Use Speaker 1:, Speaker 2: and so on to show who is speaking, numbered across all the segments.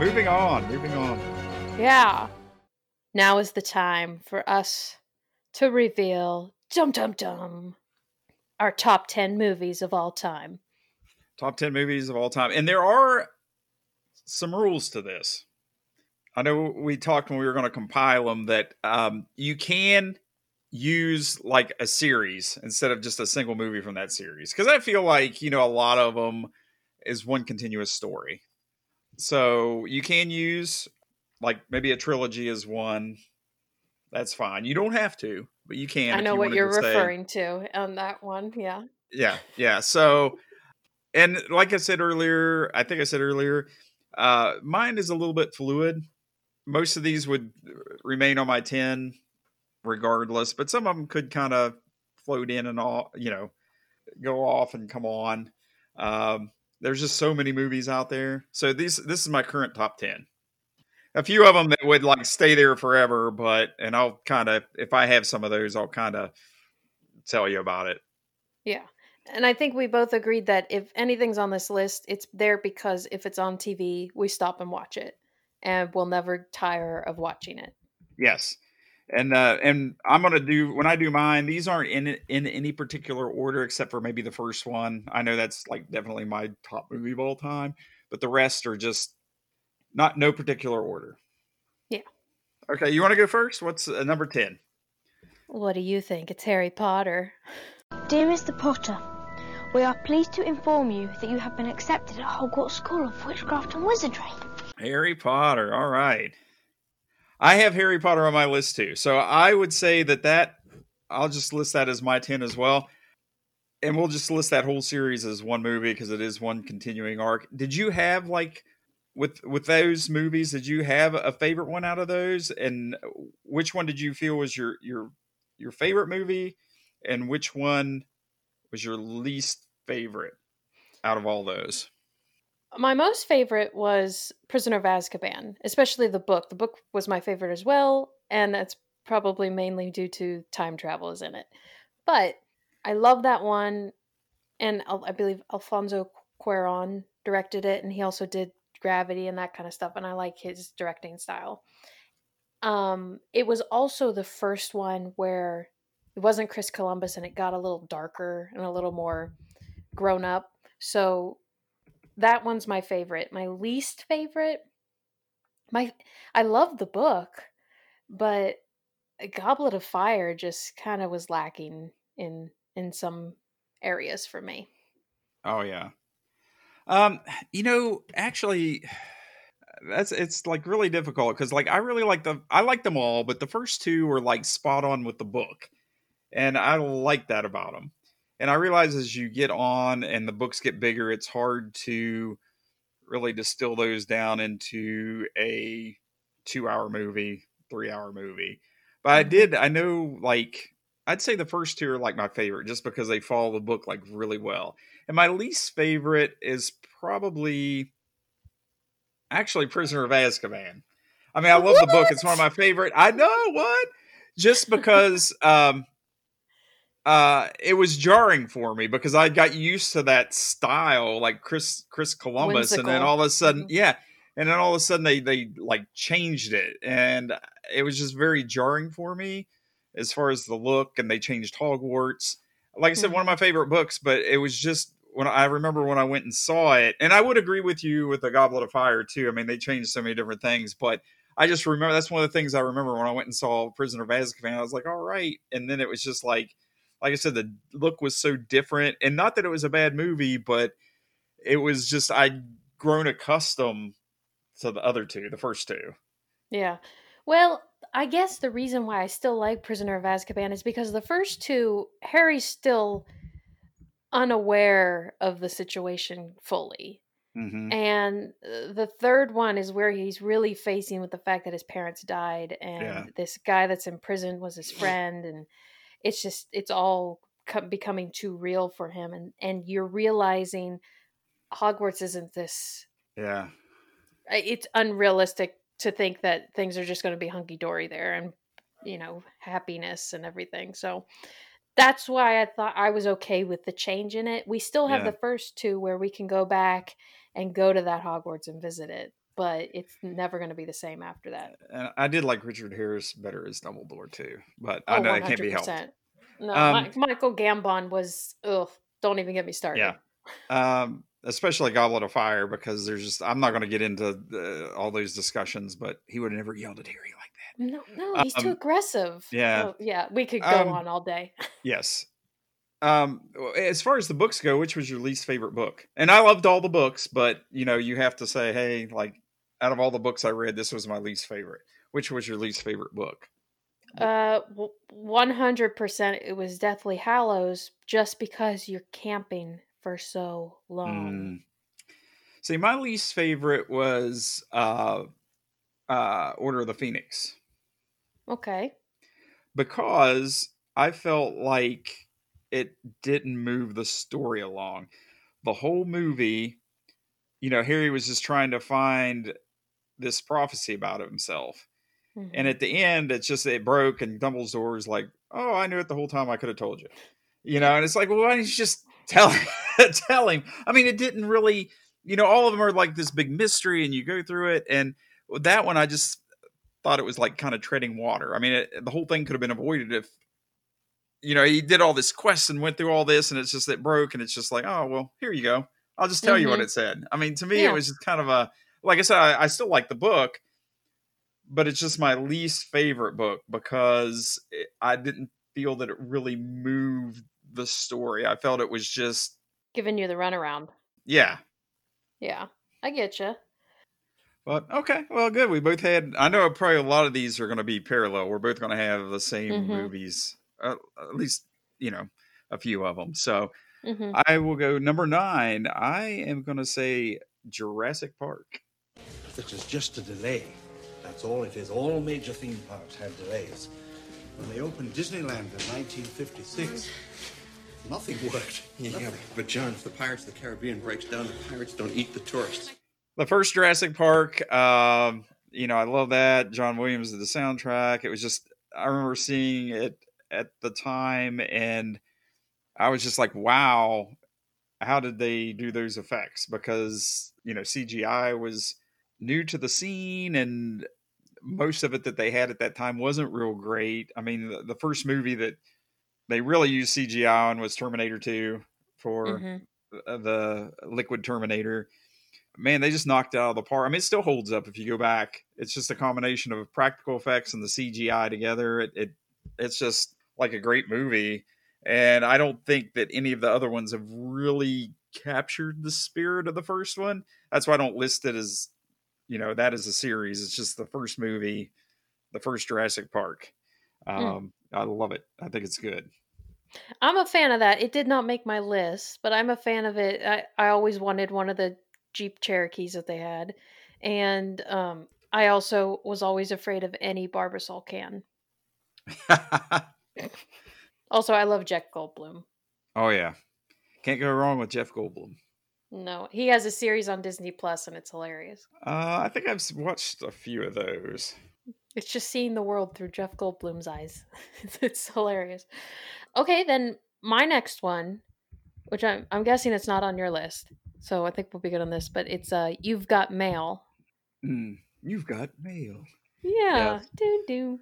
Speaker 1: moving on. Moving on.
Speaker 2: yeah. Now is the time for us to reveal dum dum dum our top 10 movies of all time.
Speaker 1: Top 10 movies of all time. And there are some rules to this. I know we talked when we were going to compile them that um, you can use like a series instead of just a single movie from that series. Because I feel like, you know, a lot of them is one continuous story. So you can use like maybe a trilogy as one. That's fine. You don't have to, but you can.
Speaker 2: I know
Speaker 1: you
Speaker 2: what you're
Speaker 1: to say-
Speaker 2: referring to on that one. Yeah.
Speaker 1: yeah yeah so and like i said earlier i think i said earlier uh mine is a little bit fluid most of these would remain on my 10 regardless but some of them could kind of float in and all you know go off and come on um there's just so many movies out there so these this is my current top 10 a few of them that would like stay there forever but and i'll kind of if i have some of those i'll kind of tell you about it
Speaker 2: Yeah. And I think we both agreed that if anything's on this list, it's there because if it's on TV, we stop and watch it and we'll never tire of watching it.
Speaker 1: Yes. And uh and I'm gonna do when I do mine, these aren't in in any particular order except for maybe the first one. I know that's like definitely my top movie of all time, but the rest are just not no particular order.
Speaker 2: Yeah.
Speaker 1: Okay, you want to go first? What's uh, number 10?
Speaker 2: What do you think? It's Harry Potter.
Speaker 3: Dear Mr. Potter, we are pleased to inform you that you have been accepted at Hogwarts School of Witchcraft and Wizardry.
Speaker 1: Harry Potter. All right. I have Harry Potter on my list too. So I would say that that I'll just list that as my 10 as well. And we'll just list that whole series as one movie because it is one continuing arc. Did you have like with with those movies did you have a favorite one out of those and which one did you feel was your your your favorite movie and which one was your least favorite out of all those?
Speaker 2: My most favorite was Prisoner of Azkaban, especially the book. The book was my favorite as well, and that's probably mainly due to time travel is in it. But I love that one, and I believe Alfonso Cuarón directed it, and he also did Gravity and that kind of stuff, and I like his directing style. Um, it was also the first one where it wasn't Chris Columbus, and it got a little darker and a little more grown up. So that one's my favorite. My least favorite, my I love the book, but Goblet of Fire just kind of was lacking in in some areas for me.
Speaker 1: Oh yeah. Um, you know, actually that's it's like really difficult because like I really like the I like them all, but the first two were like spot on with the book. And I like that about them. And I realize as you get on and the books get bigger, it's hard to really distill those down into a two hour movie, three hour movie. But I
Speaker 2: Mhm.
Speaker 1: did, I know like I'd say the first two are like my favorite just because they follow the book like really well. And my least favorite is probably actually Prisoner of Azkaban. I mean, I love the book. It's one of my favorite. I know what? Just because um uh it was jarring for me because I got used to that style like Chris Chris Columbus and then all of a sudden
Speaker 2: Mhm.
Speaker 1: yeah, and then all of a sudden they they like changed it and it was just very jarring for me as far as the look and they changed Hogwarts. Like I said, one of my favorite books, but it was just when I remember when I went and saw it, and I would agree with you with the Goblet of Fire too. I mean, they changed so many different things, but I just remember that's one of the things I remember when I went and saw Prisoner of Azkaban. I was like, all right, and then it was just like, like I said, the look was so different, and not that it was a bad movie, but it was just I'd grown accustomed to the other two, the first two.
Speaker 2: Yeah. Well, I guess the reason why I still like Prisoner of Azkaban is because the first two, Harry's still unaware of the situation fully.
Speaker 1: Mm-hmm.
Speaker 2: And uh, the third one is where he's really facing with the fact that his parents died and
Speaker 1: Yeah.
Speaker 2: this guy that's in prison was his friend and it's just it's all co- becoming too real for him and and you're realizing Hogwarts isn't this
Speaker 1: Yeah,
Speaker 2: it's unrealistic to think that things are just going to be hunky dory there and you know happiness and everything so that's why i thought i was okay with the change in it we still have
Speaker 1: Yeah.
Speaker 2: the first two where we can go back and go to that Hogwarts and visit it. But it's never going to be the same after that.
Speaker 1: And I did like Richard Harris better as Dumbledore too, but
Speaker 2: Oh,
Speaker 1: I know it can't be helped.
Speaker 2: 100%. No,
Speaker 1: Um,
Speaker 2: Michael Gambon was ugh. Don't even get me started.
Speaker 1: Yeah. Um, especially Goblet of Fire because there's just I'm not going to get into the, all those discussions, but he would have never yelled at Harry like that.
Speaker 2: No, no, he's too
Speaker 1: Um,
Speaker 2: aggressive.
Speaker 1: yeah.
Speaker 2: Oh, yeah. We could go
Speaker 1: Um,
Speaker 2: on all day.
Speaker 1: Yes. Um, as far as the books go, which was your least favorite book? And I loved all the books, but you know, you have to say, hey, like out of all the books I read, this was my least favorite. Which was your least favorite book?
Speaker 2: Uh, one hundred percent. It was Deathly Hallows, just because you're camping for so long.
Speaker 1: Mm. See, my least favorite was uh, uh, Order of the Phoenix
Speaker 2: Okay.
Speaker 1: because I felt like it didn't move the story along. The whole movie, you know, Harry was just trying to find this prophecy about himself.
Speaker 2: Mhm.
Speaker 1: And at the end, it's just it broke, and Dumbledore's like, "Oh, I knew it the whole time. I could have told you." You know, and it's like, well, why didn't you just tell tell him? I mean, it didn't really. You know, all of them are like this big mystery, and you go through it, and that one, I just thought it was like kind of treading water. I mean, it, the whole thing could have been avoided if, you know, he did all this quest and went through all this, and it's just it broke, and it's just like, oh well, here you go. I'll just tell you what
Speaker 2: Mhm.
Speaker 1: it said. I mean, to me,
Speaker 2: Yeah.
Speaker 1: it was just kind of a like I said, I, I still like the book, but it's just my least favorite book because it, I didn't feel that it really moved the story. I felt it was just
Speaker 2: Giving you the runaround.
Speaker 1: yeah.
Speaker 2: Yeah, I get you.
Speaker 1: But okay, well, good. We both had. I know probably a lot of these are going to be parallel. We're both going to have the same
Speaker 2: Mhm.
Speaker 1: movies, uh, at least you know a few of them. So
Speaker 2: hmm
Speaker 1: I will go number nine. I am going to say Jurassic Park.
Speaker 4: This is just a delay. That's all it is. All major theme parks have delays. When they opened Disneyland in 1956, nothing worked.
Speaker 5: Yeah, but John, if the Pirates of the Caribbean breaks down, the pirates don't eat the tourists.
Speaker 1: the first Jurassic Park, um, you know, I love that. John Williams did the soundtrack. It was just, I remember seeing it at the time and I was just like, wow, how did they do those effects? Because, you know, CGI was new to the scene and most of it that they had at that time wasn't real great. I mean, the, the first movie that they really used CGI on was Terminator 2 for
Speaker 2: hmm
Speaker 1: uh, the Liquid Terminator. Man, they just knocked it out of the park. I mean, it still holds up if you go back. It's just a combination of practical effects and the CGI together. It, it it's just like a great movie. And I don't think that any of the other ones have really captured the spirit of the first one. That's why I don't list it as, you know, that is a series. It's just the first movie, the first Jurassic Park. Um, I love it. I think it's good.
Speaker 2: I'm a fan of that. It did not make my list, but I'm a fan of it. I, I always wanted one of the Jeep Cherokees that they had. And um, I also was always afraid of any Barbasol can. Also, I love Jeff Goldblum.
Speaker 1: oh yeah, can't go wrong with Jeff Goldblum.
Speaker 2: No, he has a series on Disney Plus, and it's hilarious.
Speaker 1: Uh, I think I've watched a few of those.
Speaker 2: It's just seeing the world through Jeff Goldblum's eyes. it's hilarious. Okay, then my next one, which I'm I'm guessing it's not on your list, so I think we'll be good on this. But it's uh, you've got mail.
Speaker 1: Mm, you've got mail.
Speaker 2: Yeah, do do.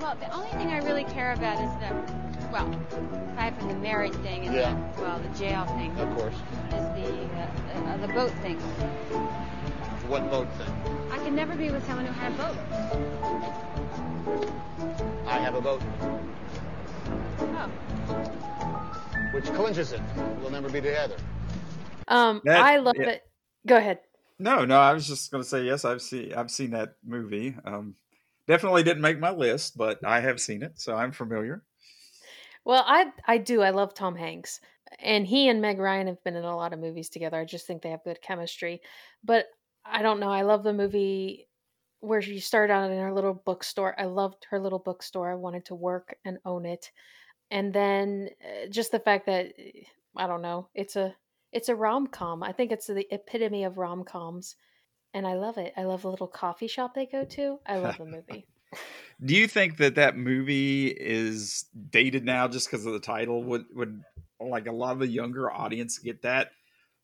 Speaker 6: Well, the only thing I really care about is the, well, aside from the marriage thing and
Speaker 7: Yeah.
Speaker 6: the, well, the jail thing,
Speaker 7: Of course.
Speaker 6: is the, uh, uh, the boat thing.
Speaker 7: What boat thing?
Speaker 6: I could never be with someone who had a boat.
Speaker 7: I have a boat.
Speaker 6: Oh.
Speaker 7: Which clinches it. We'll never be together.
Speaker 2: Um,
Speaker 1: That-
Speaker 2: I love
Speaker 1: yeah.
Speaker 2: it. Go ahead.
Speaker 1: No, no, I was just gonna say yes. I've seen I've seen that movie. Um, definitely didn't make my list, but I have seen it, so I'm familiar.
Speaker 2: Well, I I do. I love Tom Hanks, and he and Meg Ryan have been in a lot of movies together. I just think they have good chemistry. But I don't know. I love the movie where she started out in her little bookstore. I loved her little bookstore. I wanted to work and own it, and then uh, just the fact that eh, I don't know. It's a it's a rom com. I think it's the epitome of rom coms, and I love it. I love the little coffee shop they go to. I love the movie.
Speaker 1: Do you think that that movie is dated now just because of the title? Would would like a lot of the younger audience get that?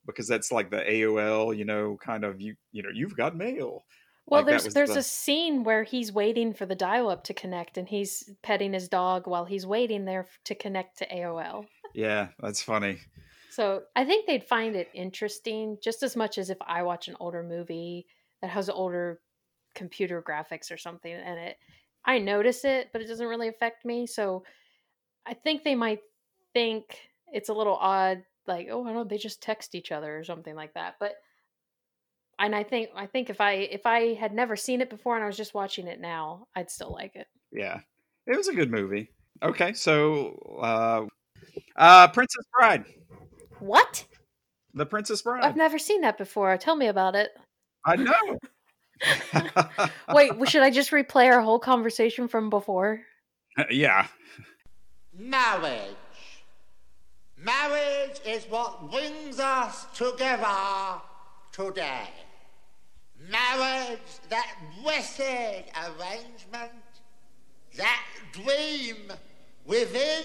Speaker 1: because that's like the AOL, you know, kind of you you know you've got mail.
Speaker 2: Well,
Speaker 1: Like,
Speaker 2: there's there's
Speaker 1: the-
Speaker 2: a scene where he's waiting for the dial up to connect, and he's petting his dog while he's waiting there to connect to AOL.
Speaker 1: Yeah, that's funny.
Speaker 2: So I think they'd find it interesting just as much as if I watch an older movie that has older computer graphics or something in it. I notice it, but it doesn't really affect me. So I think they might think it's a little odd, like, oh, I don't they just text each other or something like that. But and I think I think if I if I had never seen it before and I was just watching it now, I'd still like it.
Speaker 1: Yeah, it was a good movie. Okay, so uh, uh, Princess Bride,
Speaker 2: What?
Speaker 1: The Princess Bride.
Speaker 2: I've never seen that before. Tell me about it.
Speaker 1: I know.
Speaker 2: Wait, should I just replay our whole conversation from before?
Speaker 1: Uh, yeah.
Speaker 8: Marriage. Marriage is what brings us together today. Marriage, that blessed arrangement, that dream within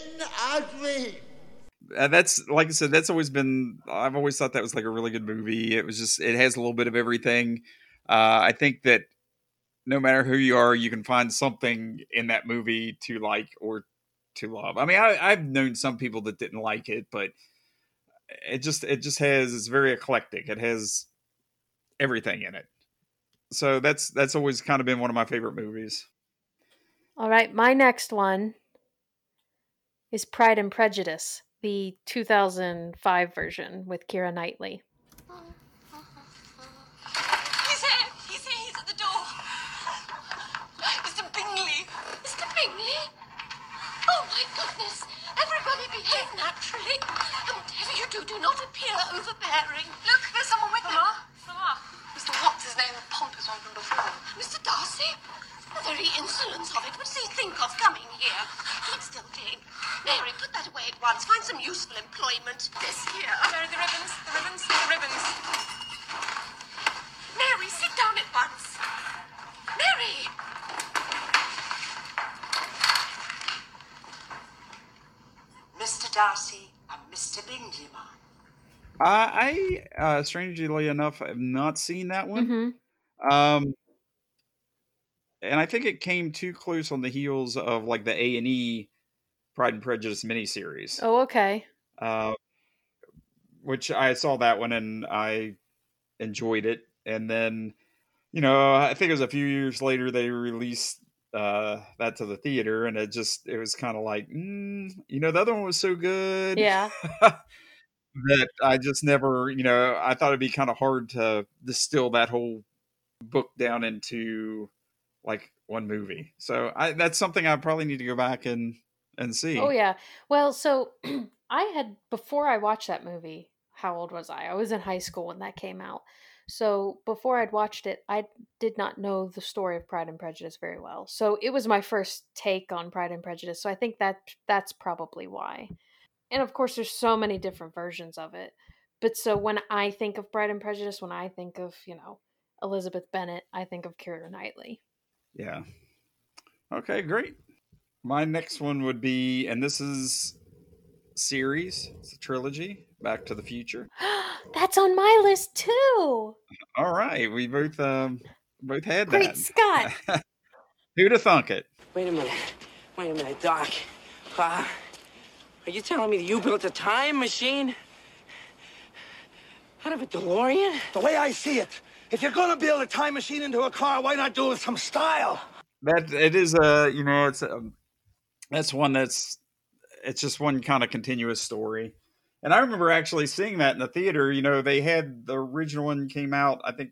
Speaker 8: a dream.
Speaker 1: Uh, that's like I said. That's always been. I've always thought that was like a really good movie. It was just. It has a little bit of everything. Uh, I think that no matter who you are, you can find something in that movie to like or to love. I mean, I, I've known some people that didn't like it, but it just it just has. It's very eclectic. It has everything in it. So that's that's always kind of been one of my favorite movies.
Speaker 2: All right, my next one is Pride and Prejudice, the 2005 version with Keira Knightley.
Speaker 9: He's here! He's here! He's at the door! Mr. Bingley! Mr. Bingley? Oh my goodness! Everybody behave naturally! And whatever you do, do not appear overbearing. Look, there's someone with him. Mama! Mr. What's his name? The pompous one from before. Mr. Darcy? The very insolence of it. What does he think of coming here? Keep still, Jane. Mary, put that away at once. Find some useful employment. This here. Mary, the ribbons, the ribbons, the ribbons. Mary, sit down at once. Mary!
Speaker 8: Mr. Darcy and Mr. Bingley, ma'am.
Speaker 1: I, I uh, strangely enough, have not seen that one.
Speaker 2: Mm-hmm.
Speaker 1: Um, and I think it came too close on the heels of like the A and E Pride and Prejudice miniseries,
Speaker 2: Oh, okay.
Speaker 1: uh, which I saw that one and I enjoyed it. And then, you know, I think it was a few years later they released uh, that to the theater, and it just it was kind of like, mm, you know, the other one was so good,
Speaker 2: Yeah.
Speaker 1: that I just never, you know, I thought it'd be kind of hard to distill that whole book down into like one movie. So I that's something I probably need to go back and and see.
Speaker 2: Oh yeah. Well, so I had before I watched that movie. How old was I? I was in high school when that came out. So before I'd watched it, I did not know the story of Pride and Prejudice very well. So it was my first take on Pride and Prejudice. So I think that that's probably why. And of course, there's so many different versions of it. But so when I think of Pride and Prejudice, when I think of you know Elizabeth Bennet, I think of Keira Knightley.
Speaker 1: Yeah. Okay, great. My next one would be, and this is series. It's a trilogy. Back to the Future.
Speaker 2: that's on my list too.
Speaker 1: All right, we both um both had that.
Speaker 2: Great
Speaker 1: that.
Speaker 2: Scott.
Speaker 1: Who'd have thunk it?
Speaker 10: Wait a minute. Wait a minute, Doc. Uh, are you telling me that you built a time machine? Out of a DeLorean?
Speaker 4: The way I see it, if you're gonna build a time machine into a car, why not do it with some style?
Speaker 1: That it is a you know it's a, that's one that's it's just one kind of continuous story. And I remember actually seeing that in the theater. You know, they had the original one came out. I think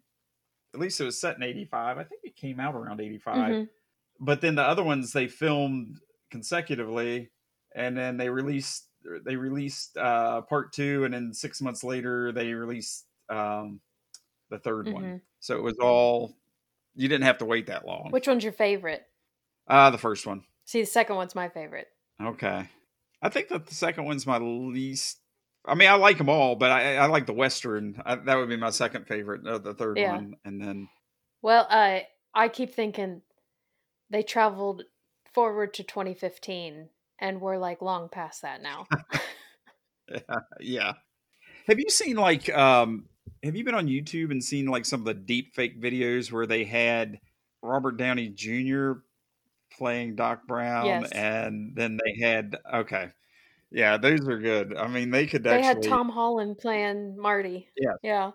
Speaker 1: at least it was set in '85. I think it came out around '85.
Speaker 2: Mhm.
Speaker 1: But then the other ones they filmed consecutively, and then they released they released uh, part two, and then six months later they released um, the 3rd one.
Speaker 2: Mhm.
Speaker 1: So it was all you didn't have to wait that long.
Speaker 2: Which one's your favorite?
Speaker 1: Uh, the first one.
Speaker 2: See, the second one's my favorite.
Speaker 1: Okay. I think that the second one's my least. I mean, I like them all, but I, I like the Western. I, that would be my second favorite, uh, the third
Speaker 2: Yeah.
Speaker 1: one. And then,
Speaker 2: Well, uh, I keep thinking they traveled forward to 2015, and we're like long past that now.
Speaker 1: yeah. Have you seen like um have you been on YouTube and seen like some of the deep fake videos where they had Robert Downey Jr. playing Doc Brown
Speaker 2: Yes.
Speaker 1: and then they had okay. Yeah, those are good. I mean, they could
Speaker 2: They had Tom Holland playing Marty.
Speaker 1: Yeah.
Speaker 2: Yeah.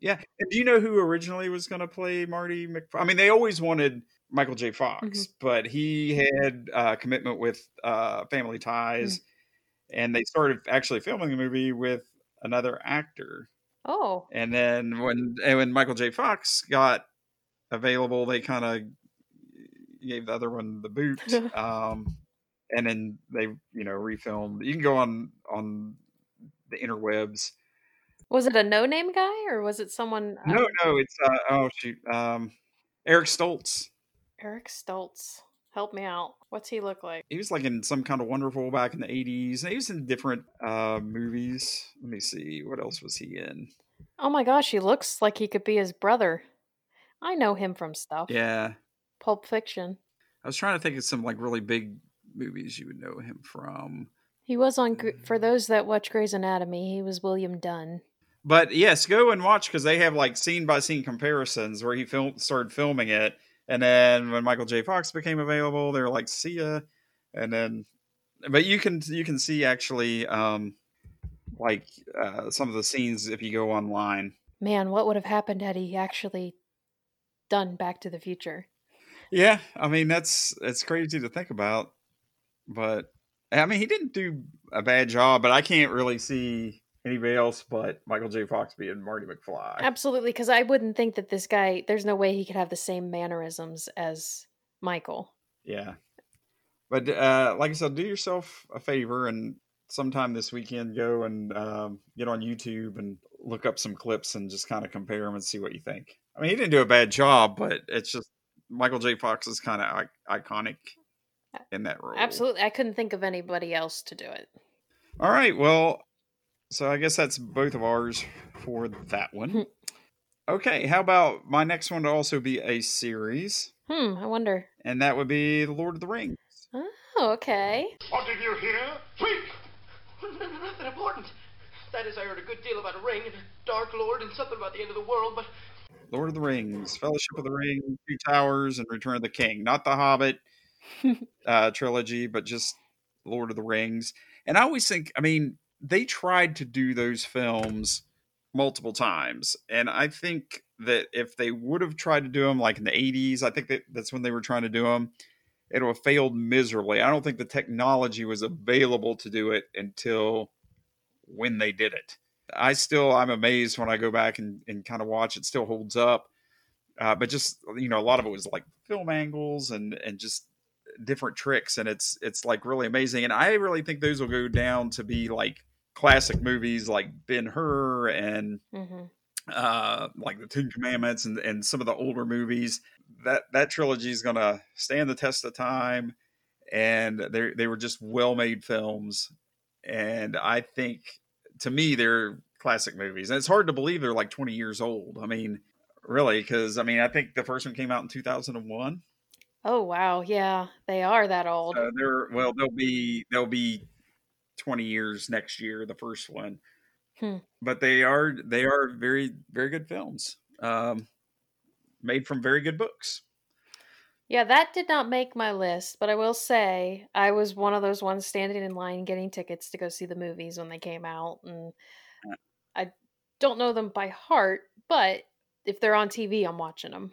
Speaker 1: Yeah. And do you know who originally was going to play Marty Mc I mean, they always wanted Michael J. Fox,
Speaker 2: Mhm.
Speaker 1: but he had uh commitment with uh Family Ties and they started actually filming the movie with another actor.
Speaker 2: Oh.
Speaker 1: And then when and when Michael J. Fox got available, they kind of gave the other one the boot. um, and then they, you know, refilmed. You can go on on the interwebs.
Speaker 2: Was it a no-name guy or was it someone? uh,
Speaker 1: No, no, it's uh, oh shoot, um, Eric Stoltz.
Speaker 2: Eric Stoltz. Help me out. What's he look like?
Speaker 1: He was like in some kind of wonderful back in the '80s, and he was in different uh, movies. Let me see, what else was he in?
Speaker 2: Oh my gosh, he looks like he could be his brother. I know him from stuff.
Speaker 1: Yeah,
Speaker 2: Pulp Fiction.
Speaker 1: I was trying to think of some like really big movies you would know him from.
Speaker 2: He was on. For those that watch Grey's Anatomy, he was William Dunn.
Speaker 1: But yes, go and watch because they have like scene by scene comparisons where he film started filming it, and then when Michael J. Fox became available, they were like, "See ya," and then, but you can you can see actually um like uh, some of the scenes if you go online.
Speaker 2: Man, what would have happened had he actually done Back to the Future?
Speaker 1: Yeah, I mean that's it's crazy to think about, but I mean he didn't do a bad job, but I can't really see anybody else but Michael J. Fox being Marty McFly.
Speaker 2: Absolutely, because I wouldn't think that this guy. There's no way he could have the same mannerisms as Michael.
Speaker 1: Yeah. But uh, like I said, do yourself a favor and sometime this weekend go and um, get on YouTube and look up some clips and just kind of compare them and see what you think. I mean, he didn't do a bad job, but it's just Michael J. Fox is kind of I- iconic in that role.
Speaker 2: Absolutely, I couldn't think of anybody else to do it.
Speaker 1: All right. Well, so I guess that's both of ours for that one. okay. How about my next one to also be a series?
Speaker 2: Hmm. I wonder.
Speaker 1: And that would be The Lord of the Rings.
Speaker 2: Oh, okay.
Speaker 11: What did you hear? Speak!
Speaker 10: Nothing important. That is, I heard a good deal about a ring and a dark lord and something about the end of the world, but
Speaker 1: Lord of the Rings, Fellowship of the Ring, Two Towers, and Return of the King. Not the Hobbit uh, trilogy, but just Lord of the Rings. And I always think, I mean, they tried to do those films multiple times. And I think that if they would have tried to do them like in the 80s, I think that that's when they were trying to do them, it would have failed miserably. I don't think the technology was available to do it until when they did it. I still I'm amazed when I go back and, and kind of watch it still holds up. Uh, but just you know, a lot of it was like film angles and and just different tricks and it's it's like really amazing. And I really think those will go down to be like classic movies like Ben Hur and
Speaker 2: Mm-hmm.
Speaker 1: uh like the Ten Commandments and, and some of the older movies. That that trilogy is gonna stand the test of time and they they were just well made films. And I think to me they're classic movies. And it's hard to believe they're like 20 years old. I mean, really, because I mean I think the first one came out in 2001.
Speaker 2: Oh wow, yeah, they are that old.
Speaker 1: So they're well, they'll be they'll be 20 years next year, the first one.
Speaker 2: Hmm.
Speaker 1: But they are they are very very good films. Um made from very good books.
Speaker 2: Yeah, that did not make my list, but I will say I was one of those ones standing in line getting tickets to go see the movies when they came out, and I don't know them by heart, but if they're on TV, I'm watching them.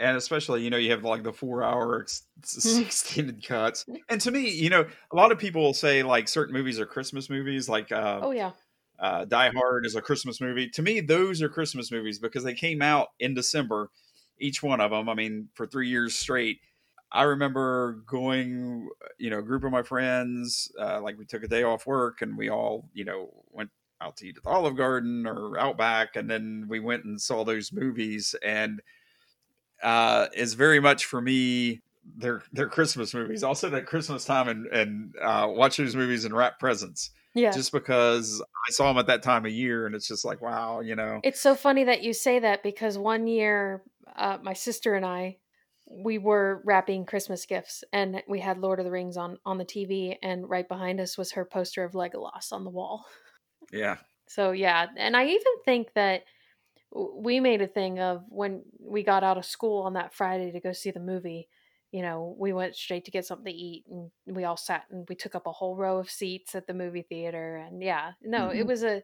Speaker 1: And especially, you know, you have like the four hour ex- extended cuts. And to me, you know, a lot of people will say like certain movies are Christmas movies, like uh,
Speaker 2: Oh yeah,
Speaker 1: uh, Die Hard is a Christmas movie. To me, those are Christmas movies because they came out in December, each one of them. I mean, for three years straight. I remember going, you know, a group of my friends, uh, like we took a day off work and we all, you know, went out to eat at the Olive Garden or Outback, and then we went and saw those movies. And uh, is very much for me. They're they're Christmas movies. I'll sit at Christmas time and and uh, watch those movies and wrap presents
Speaker 2: yeah.
Speaker 1: just because I saw them at that time of year, and it's just like, wow, you know.
Speaker 2: It's so funny that you say that because one year, uh, my sister and I, we were wrapping Christmas gifts, and we had Lord of the Rings on on the TV, and right behind us was her poster of Legolas on the wall.
Speaker 1: Yeah,
Speaker 2: So yeah, and I even think that we made a thing of when we got out of school on that Friday to go see the movie. You know, we went straight to get something to eat, and we all sat and we took up a whole row of seats at the movie theater. And yeah, no, it
Speaker 1: Mhm.
Speaker 2: was a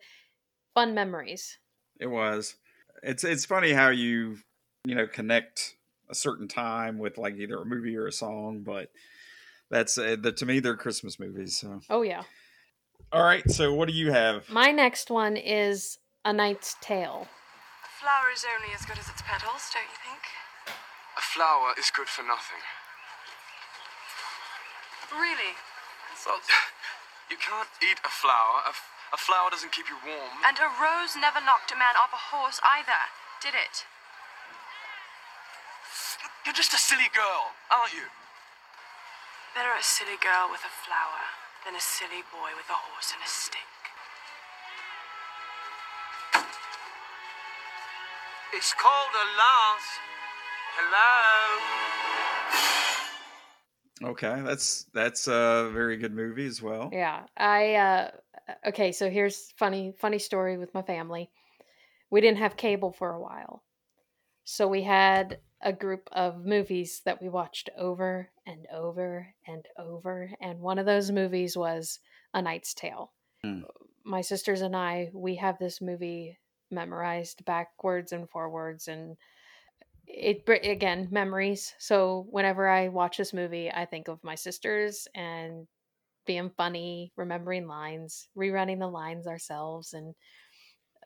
Speaker 2: fun memories.
Speaker 1: It was. It's it's funny how you you know connect a certain time with like either a movie or a song, but that's uh, the, to me they're Christmas movies. So
Speaker 2: Oh yeah.
Speaker 1: all right, so what do you have?
Speaker 2: My next one is A Knight's Tale.
Speaker 12: A flower is only as good as its petals, don't you think?
Speaker 13: A flower is good for nothing.
Speaker 12: Really?
Speaker 13: Well, you can't eat a flower. A, f- a flower doesn't keep you warm.
Speaker 12: And a rose never knocked a man off a horse either, did it?
Speaker 13: You're just a silly girl, aren't you?
Speaker 12: Better a silly girl with a flower than a silly boy with a horse and a stick.
Speaker 13: It's called a lance. Hello.
Speaker 1: Okay, that's that's a very good movie as well.
Speaker 2: Yeah, I uh okay, so here's funny funny story with my family. We didn't have cable for a while. So we had a group of movies that we watched over and over and over and one of those movies was A Knight's Tale.
Speaker 1: Hmm.
Speaker 2: My sisters and I, we have this movie memorized backwards and forwards and it again memories so whenever i watch this movie i think of my sisters and being funny remembering lines rerunning the lines ourselves and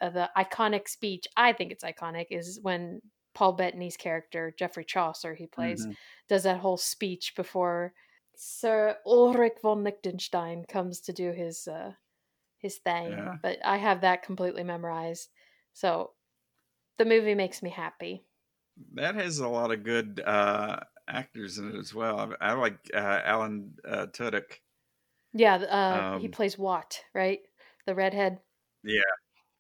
Speaker 2: uh, the iconic speech i think it's iconic is when paul bettany's character geoffrey chaucer he plays
Speaker 1: Mhm.
Speaker 2: does that whole speech before sir ulrich von liechtenstein comes to do his uh his thing
Speaker 1: Yeah.
Speaker 2: but i have that completely memorized so the movie makes me happy
Speaker 1: That has a lot of good uh, actors in it as well. I, I like uh, Alan uh, Tudyk.
Speaker 2: Yeah, uh, he
Speaker 1: Um,
Speaker 2: plays Watt, right? The redhead.
Speaker 1: Yeah,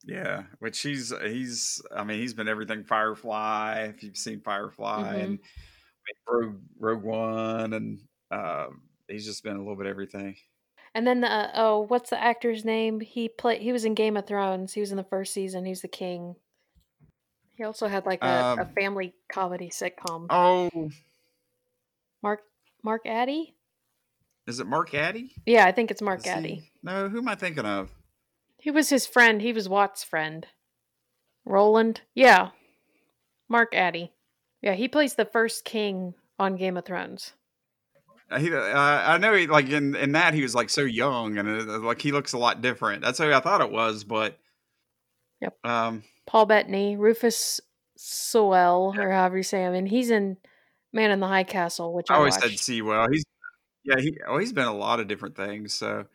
Speaker 1: yeah. Which he's he's. I mean, he's been everything Firefly. If you've seen Firefly
Speaker 2: Mhm.
Speaker 1: and Rogue Rogue One, and um, he's just been a little bit everything.
Speaker 2: And then the uh, oh, what's the actor's name? He play he was in Game of Thrones. He was in the first season. He's the king. He also had like a, a
Speaker 1: Um,
Speaker 2: family comedy sitcom.
Speaker 1: Oh,
Speaker 2: Mark Mark Addy?
Speaker 1: is it Mark Addy?
Speaker 2: Yeah, I think it's Mark
Speaker 1: Is he-
Speaker 2: Addy.
Speaker 1: No, who am I thinking of?
Speaker 2: He was his friend. He was Watt's friend. Roland? Yeah. Mark Addy. Yeah, he plays the first king on Game of Thrones.
Speaker 1: He, uh, I know he like in in that he was like so young and uh, like he looks a lot different. That's who I thought it was, but
Speaker 2: Yep.
Speaker 1: Um,
Speaker 2: Paul Bettany, Rufus Sewell, or however you say him, and he's in Man in the High Castle, which
Speaker 1: I
Speaker 2: I,
Speaker 1: always
Speaker 2: watched.
Speaker 1: said Sewell. He's yeah, he oh he's been a lot of different things. So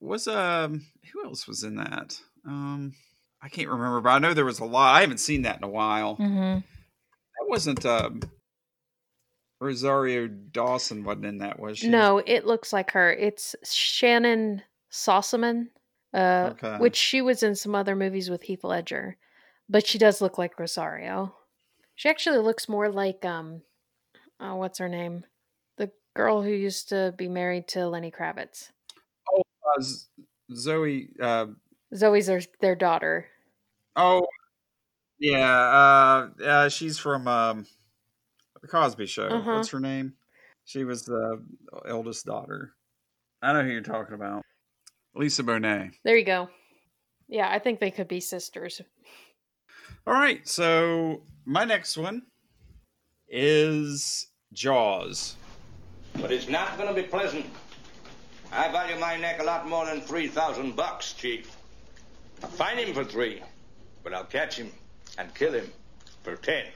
Speaker 1: was um who else was in that? Um, I can't remember, but I know there was a lot. I haven't seen that in a while.
Speaker 2: hmm
Speaker 1: That wasn't um Rosario Dawson wasn't in that, was she?
Speaker 2: No, it looks like her. It's Shannyn Sossamon, uh,
Speaker 1: Okay.
Speaker 2: which she was in some other movies with Heath Ledger, but she does look like Rosario. She actually looks more like um, oh, what's her name? The girl who used to be married to Lenny Kravitz.
Speaker 1: Oh, uh, Zoe. Uh,
Speaker 2: Zoe's their their daughter.
Speaker 1: oh, yeah. Uh, uh, she's from um, the Cosby Show.
Speaker 2: Uh-huh.
Speaker 1: What's her name? She was the eldest daughter. I know who you're talking about. Lisa Bonet.
Speaker 2: There you go. Yeah, I think they could be sisters.
Speaker 1: All right, so my next one is Jaws.
Speaker 14: But it's not going to be pleasant. I value my neck a lot more than 3,000 bucks, Chief. I'll find him for three, but I'll catch him and kill him for ten.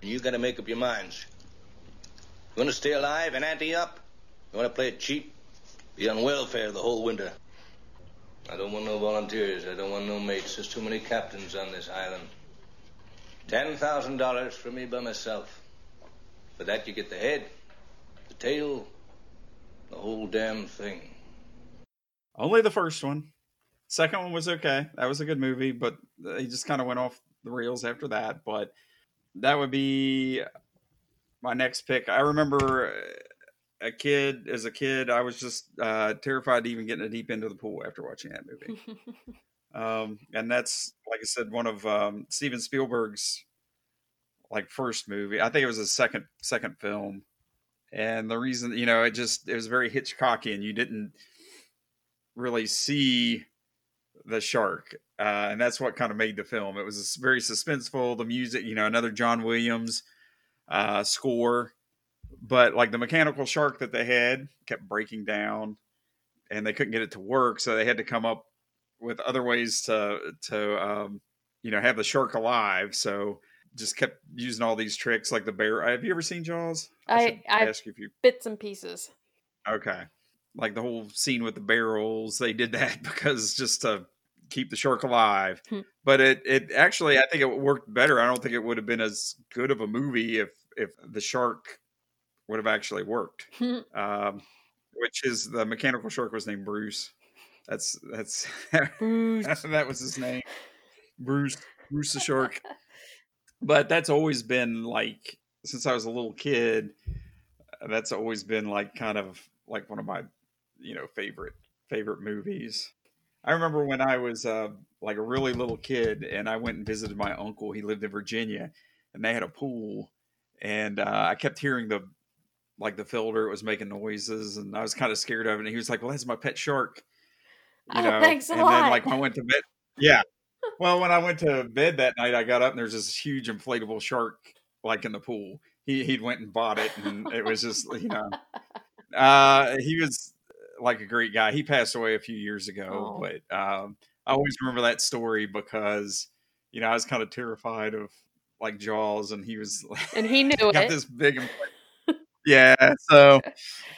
Speaker 14: And you got to make up your minds. You want to stay alive and ante up? You want to play it cheap? Be on welfare the whole winter. I don't want no volunteers. I don't want no mates. There's too many captains on this island. Ten thousand dollars for me by myself. For that you get the head, the tail, the whole damn thing.
Speaker 1: Only the first one. Second one was okay. That was a good movie, but he just kind of went off the rails after that. But that would be my next pick. I remember uh, a kid, as a kid, I was just uh, terrified to even get in the deep end of the pool after watching that movie. Um, and that's like I said, one of um, Steven Spielberg's like first movie. I think it was his second second film. And the reason, you know, it just it was very Hitchcockian. You didn't really see the shark, uh, and that's what kind of made the film. It was very suspenseful. The music, you know, another John Williams uh, score, but like the mechanical shark that they had kept breaking down, and they couldn't get it to work, so they had to come up with other ways to to um, you know have the shark alive. So just kept using all these tricks like the bear. Have you ever seen Jaws?
Speaker 2: I I,
Speaker 1: ask you if you
Speaker 2: bits and pieces.
Speaker 1: Okay. Like the whole scene with the barrels, they did that because just to keep the shark alive.
Speaker 2: Hmm.
Speaker 1: But it it actually I think it worked better. I don't think it would have been as good of a movie if if the shark would have actually worked. um, which is the mechanical shark was named Bruce. That's that's
Speaker 2: Bruce.
Speaker 1: that was his name. Bruce Bruce the shark. But that's always been like since I was a little kid, that's always been like kind of like one of my you know favorite favorite movies. I remember when I was uh, like a really little kid and I went and visited my uncle. He lived in Virginia and they had a pool and uh, I kept hearing the like the filter it was making noises and I was kind of scared of it and he was like, "Well, that's my pet shark." You
Speaker 2: Oh,
Speaker 1: know.
Speaker 2: thanks a
Speaker 1: and
Speaker 2: lot.
Speaker 1: then like when I went to bed yeah. Well, when I went to bed that night, I got up and there's this huge inflatable shark like in the pool. He he went and bought it, and it was just you know, uh, he was like a great guy. He passed away a few years ago,
Speaker 2: Oh.
Speaker 1: but um, I always remember that story because you know I was kind of terrified of like Jaws, and he was
Speaker 2: And he knew
Speaker 1: got
Speaker 2: it.
Speaker 1: this big. Yeah, so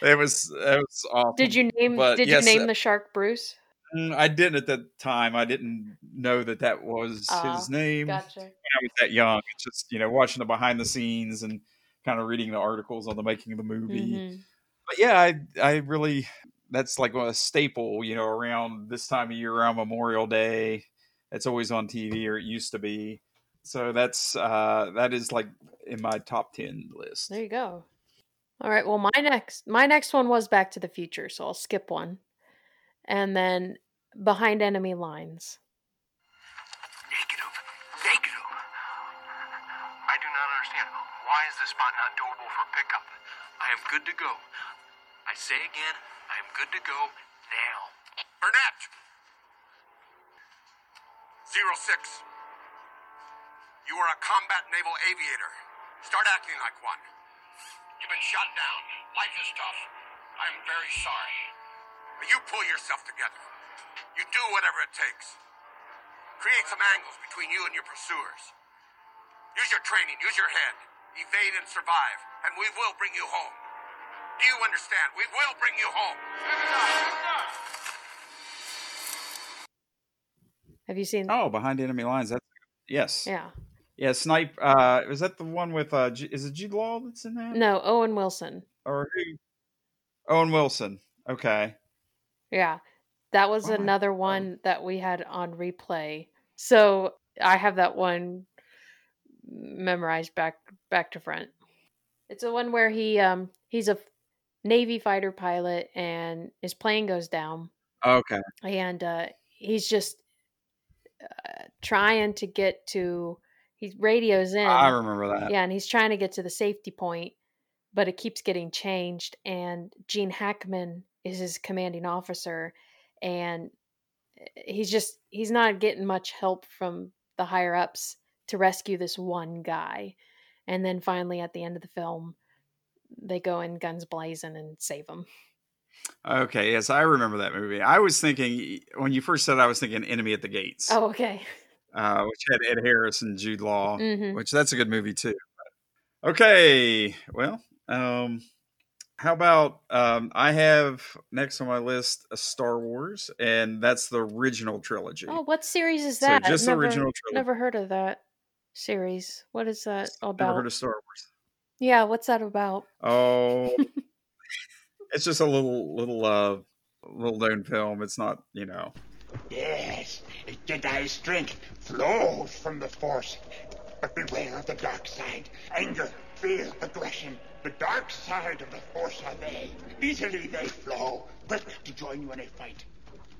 Speaker 1: it was it was awful.
Speaker 2: Did you name
Speaker 1: But
Speaker 2: did
Speaker 1: yes,
Speaker 2: you name
Speaker 1: uh,
Speaker 2: the shark Bruce?
Speaker 1: Mm, I didn't at the time. I didn't know that that was
Speaker 2: Ah,
Speaker 1: his name
Speaker 2: gotcha.
Speaker 1: when I was that young. It's just you know watching the behind the scenes and kind of reading the articles on the making of the movie.
Speaker 2: Mhm.
Speaker 1: But yeah, I I really that's like a staple. You know, around this time of year, around Memorial Day, it's always on TV or it used to be. So that's uh that is like in my top ten list.
Speaker 2: There you go. All right. Well, my next my next one was Back to the Future, so I'll skip one, and then Behind Enemy Lines.
Speaker 11: Negative. I do not understand. Why is this spot not doable for pickup?
Speaker 13: I am good to go. I say again, I am good to go now.
Speaker 11: Burnett! Zero six. You are a combat naval aviator. Start acting like one. You've been shot down. Life is tough. I am very sorry. But you pull yourself together. You do whatever it takes. Create some angles between you and your pursuers. Use your training, use your head. Evade and survive, and we will bring you home. Do you understand? We will bring you home.
Speaker 2: Have you seen?
Speaker 1: Oh, behind enemy lines. That's yes.
Speaker 2: Yeah.
Speaker 1: Yeah, snipe. Uh, was that the one with? Uh, Ju- is it Jude Law that's in that?
Speaker 2: No, Owen Wilson.
Speaker 1: Or who? Owen Wilson. Okay.
Speaker 2: Yeah. That was
Speaker 1: Oh, I-
Speaker 2: another one that we had on replay. So I have that one memorized back back to front. It's the one where he um he's a Navy fighter pilot and his plane goes down
Speaker 1: Okay.
Speaker 2: and uh he's just uh, trying to get to he radios in.
Speaker 1: I remember that.
Speaker 2: Yeah, and he's trying to get to the safety point, but it keeps getting changed. And Gene Hackman is his commanding officer, and eh, he's just he's not getting much help from the higher ups to rescue this one guy. And then finally, at the end of the film, they go in guns blazing and save them.
Speaker 1: Okay. Yes, I remember that movie. I was thinking when you first said, I was thinking Enemy at the Gates,
Speaker 2: Oh, okay.
Speaker 1: uh, which had Ed Harris and Jude Law,
Speaker 2: Mhm.
Speaker 1: which that's a good movie too. Okay. Well, um, how about um, I have next on my list a Star Wars, and that's the original trilogy.
Speaker 2: Oh, what series is
Speaker 1: So
Speaker 2: that?
Speaker 1: just the original trilogy.
Speaker 2: Never heard of that series. What is that all
Speaker 1: Never
Speaker 2: about?
Speaker 1: heard of Star Wars.
Speaker 2: Yeah, what's that about?
Speaker 1: Oh, it's just a little little uh little known film. It's not you know.
Speaker 15: Yes, Jedi strength flows from the Force. But beware of the dark side. Anger, fear, aggression. The dark side of the Force are they. Easily they flow, quick to join you in a fight.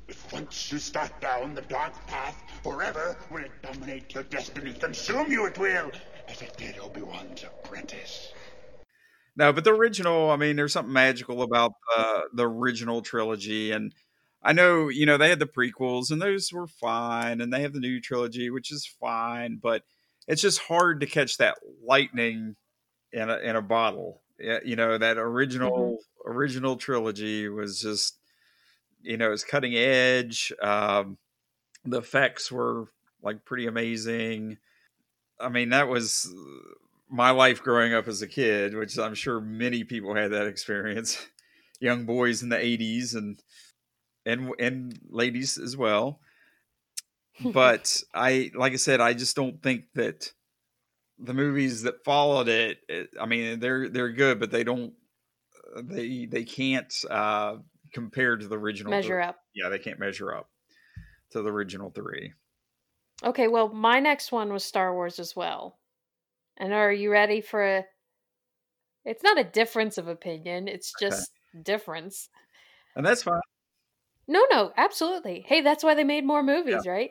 Speaker 15: If once you start down the dark path, forever will it dominate your destiny, consume you it will, as it did Obi-Wan's apprentice.
Speaker 1: No, but the original, I mean, there's something magical about uh, the original trilogy. And I know, you know, they had the prequels and those were fine. And they have the new trilogy, which is fine. But it's just hard to catch that lightning in a, in a bottle. You know, that original, mm-hmm. original trilogy was just, you know, it's cutting edge. Um, the effects were like pretty amazing. I mean, that was my life growing up as a kid, which I'm sure many people had that experience. Young boys in the 80s and and and ladies as well. But I like I said I just don't think that the movies that followed it, it I mean they're they're good but they don't they they can't uh compare to the original
Speaker 2: measure up.
Speaker 1: Yeah, they can't measure up to the original 3.
Speaker 2: Okay, well my next one was Star Wars as well. And are you ready for a It's not a difference of opinion, it's just okay. difference.
Speaker 1: And that's fine.
Speaker 2: No, no, absolutely. Hey, that's why they made more movies, yeah. right?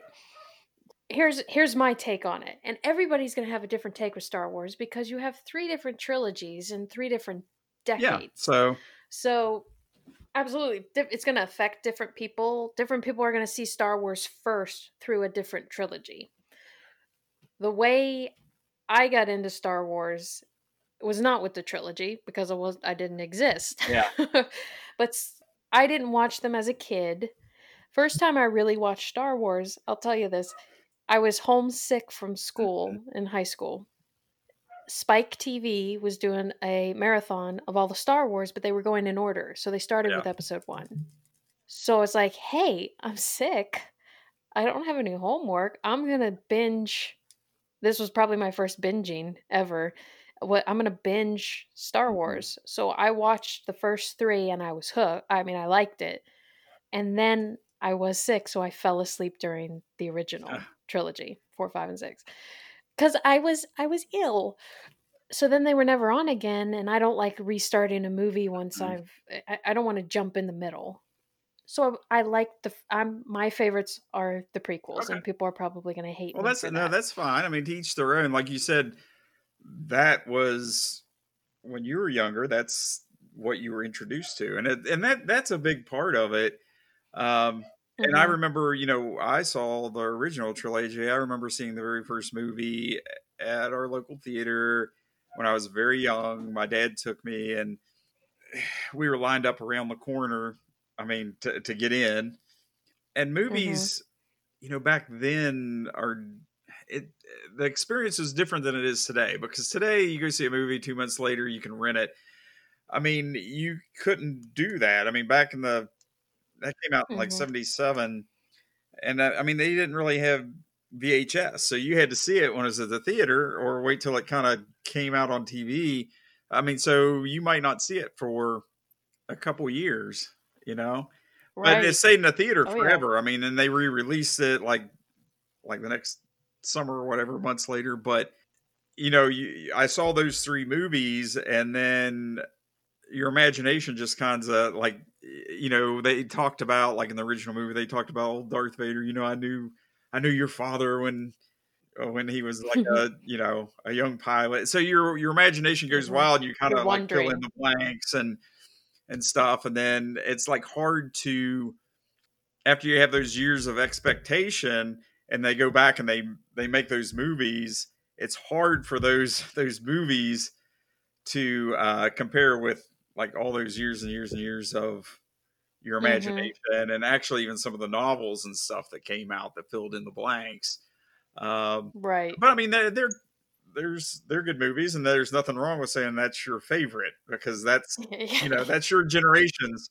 Speaker 2: Here's here's my take on it. And everybody's going to have a different take with Star Wars because you have three different trilogies and three different decades. Yeah,
Speaker 1: so
Speaker 2: so absolutely it's going to affect different people. Different people are going to see Star Wars first through a different trilogy. The way I got into Star Wars was not with the trilogy because I was I didn't exist.
Speaker 1: Yeah.
Speaker 2: but I didn't watch them as a kid. First time I really watched Star Wars, I'll tell you this. I was homesick from school mm-hmm. in high school. Spike TV was doing a marathon of all the Star Wars, but they were going in order. So they started yeah. with episode 1. So it's like, "Hey, I'm sick. I don't have any homework. I'm going to binge this was probably my first binging ever. What I'm gonna binge Star mm-hmm. Wars. So I watched the first three and I was hooked. I mean, I liked it, and then I was sick, so I fell asleep during the original uh. trilogy, four, five, and six, because I was I was ill. So then they were never on again, and I don't like restarting a movie once mm. I've. I, I don't want to jump in the middle. So I like the I'm my favorites are the prequels, okay. and people are probably going to hate.
Speaker 1: Well, that's
Speaker 2: no,
Speaker 1: that. that's fine. I mean, to each their own. Like you said, that was when you were younger. That's what you were introduced to, and it, and that that's a big part of it. Um, mm-hmm. And I mm-hmm. remember, you know, I saw the original trilogy. I remember seeing the very first movie at our local theater when I was very young. My dad took me, and we were lined up around the corner I mean, to, to get in. And mm-hmm. movies, mm-hmm. you know, back then are it the experience is different than it is today because today you go see a movie two months later you can rent it. I mean, you couldn't do that. I mean, back in the that came out in like mm-hmm. '77, and I, I mean they didn't really have VHS, so you had to see it when it was at the theater or wait till it kind of came out on TV. I mean, so you might not see it for a couple years you know. Right. But it stayed in the theater oh, forever. Yeah. I mean, and they re-released it like like the next summer or whatever months later. But you know, you, I saw those three movies, and then your imagination just kind of like you know they talked about like in the original movie they talked about old Darth Vader. You know, I knew I knew your father when uh, when he was like a you know a young pilot. So your your imagination goes mm-hmm. wild. And you kind of like fill in the blanks and and stuff and then it's like hard to after you have those years of expectation and they go back and they they make those movies it's hard for those those movies to uh, compare with like all those years and years and years of your mm-hmm. imagination mm-hmm. and actually even some of the novels and stuff that came out that filled in the blanks um,
Speaker 2: right
Speaker 1: but i mean they're, they're there's they're good movies and there's nothing wrong with saying that's your favorite because that's you know that's your generations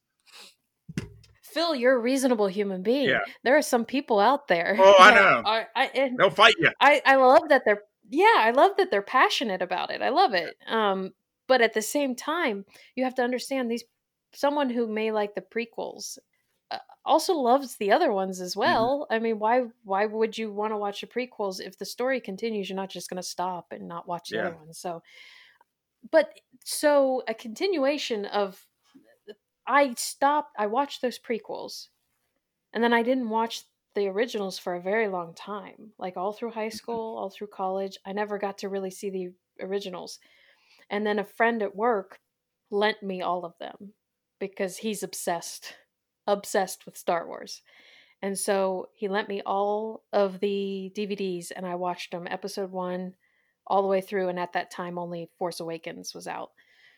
Speaker 2: Phil, you're a reasonable human being. Yeah. There are some people out there.
Speaker 1: Oh, I know. Are, I, They'll fight you.
Speaker 2: I, I love that they're yeah, I love that they're passionate about it. I love it. Um, but at the same time, you have to understand these someone who may like the prequels also loves the other ones as mm-hmm. well. Mm-hmm. I mean, why why would you want to watch the prequels if the story continues? You're not just going to stop and not watch the yeah. other ones. So, but so a continuation of I stopped. I watched those prequels, And then I didn't watch the originals for a very long time. Like all through high school, all through college, I never got to really see the originals. And then a friend at work lent me all of them because he's obsessed, obsessed with Star Wars. And so he lent me all of the DVDs and I watched them episode 1 all the way through and at that time only Force Awakens was out.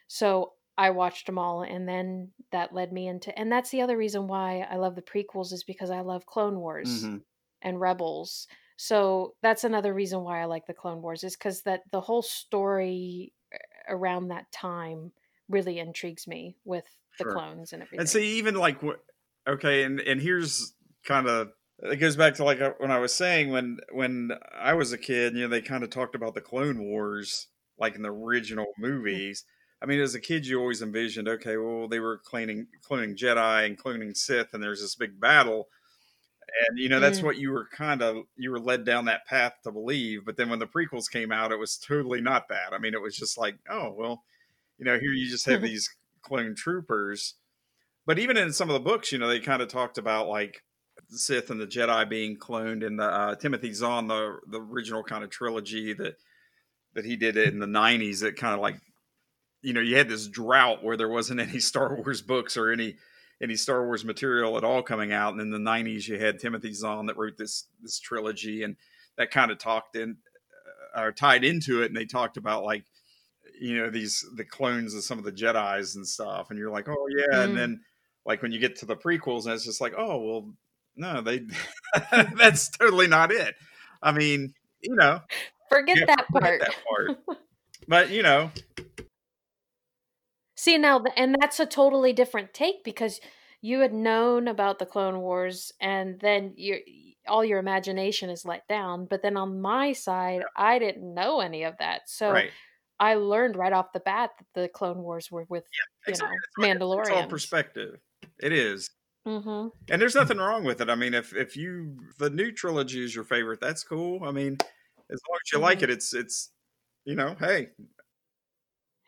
Speaker 2: So I watched them all and then that led me into and that's the other reason why I love the prequels is because I love Clone Wars
Speaker 1: hmm
Speaker 2: and Rebels. So that's another reason why I like the Clone Wars is cuz that the whole story around that time really intrigues me with the
Speaker 1: Sure.
Speaker 2: clones and everything.
Speaker 1: And see, even like? Okay, and and here's kind of it goes back to like uh, when I was saying when when I was a kid, you know, they kind of talked about the Clone Wars like in the original movies. I mean, as a kid, you always envisioned, okay, well, they were cloning cloning Jedi and cloning Sith, and there's this big battle, and you know that's
Speaker 2: Mm.
Speaker 1: what you were kind of you were led down that path to believe. But then when the prequels came out, it was totally not that. I mean, it was just like, oh well, you know, here you just have these clone troopers. But even in some of the books, you know, they kind of talked about like the Sith and the Jedi being cloned in the uh, Timothy Zahn, the the original kind of trilogy that that he did it in the '90s. That kind of like, you know, you had this drought where there wasn't any Star Wars books or any any Star Wars material at all coming out. And in the '90s, you had Timothy Zahn that wrote this this trilogy, and that kind of talked in uh, or tied into it. And they talked about like you know these the clones of some of the Jedi's and stuff, and you're like, oh yeah,
Speaker 2: Mm.
Speaker 1: and then like when you get to the prequels, and it's just like, oh well, no, they that's totally not it. I mean, you know,
Speaker 2: Forget
Speaker 1: yeah,
Speaker 2: that
Speaker 1: forget
Speaker 2: part.
Speaker 1: that part. but you know,
Speaker 2: See now, and that's a totally different take because you had known about the Clone Wars, and then your all your imagination is let down. But then on my side, I didn't know any of that, so
Speaker 1: right?
Speaker 2: I learned right off the bat that the Clone Wars were with you
Speaker 1: Exactly.
Speaker 2: know
Speaker 1: Mandalorian. It's all perspective. It is.
Speaker 2: hmm
Speaker 1: And there's nothing wrong with it. I mean, if if you the new trilogy is your favorite, that's cool. I mean, as long as you like
Speaker 2: Mhm.
Speaker 1: it, it's it's you know, hey,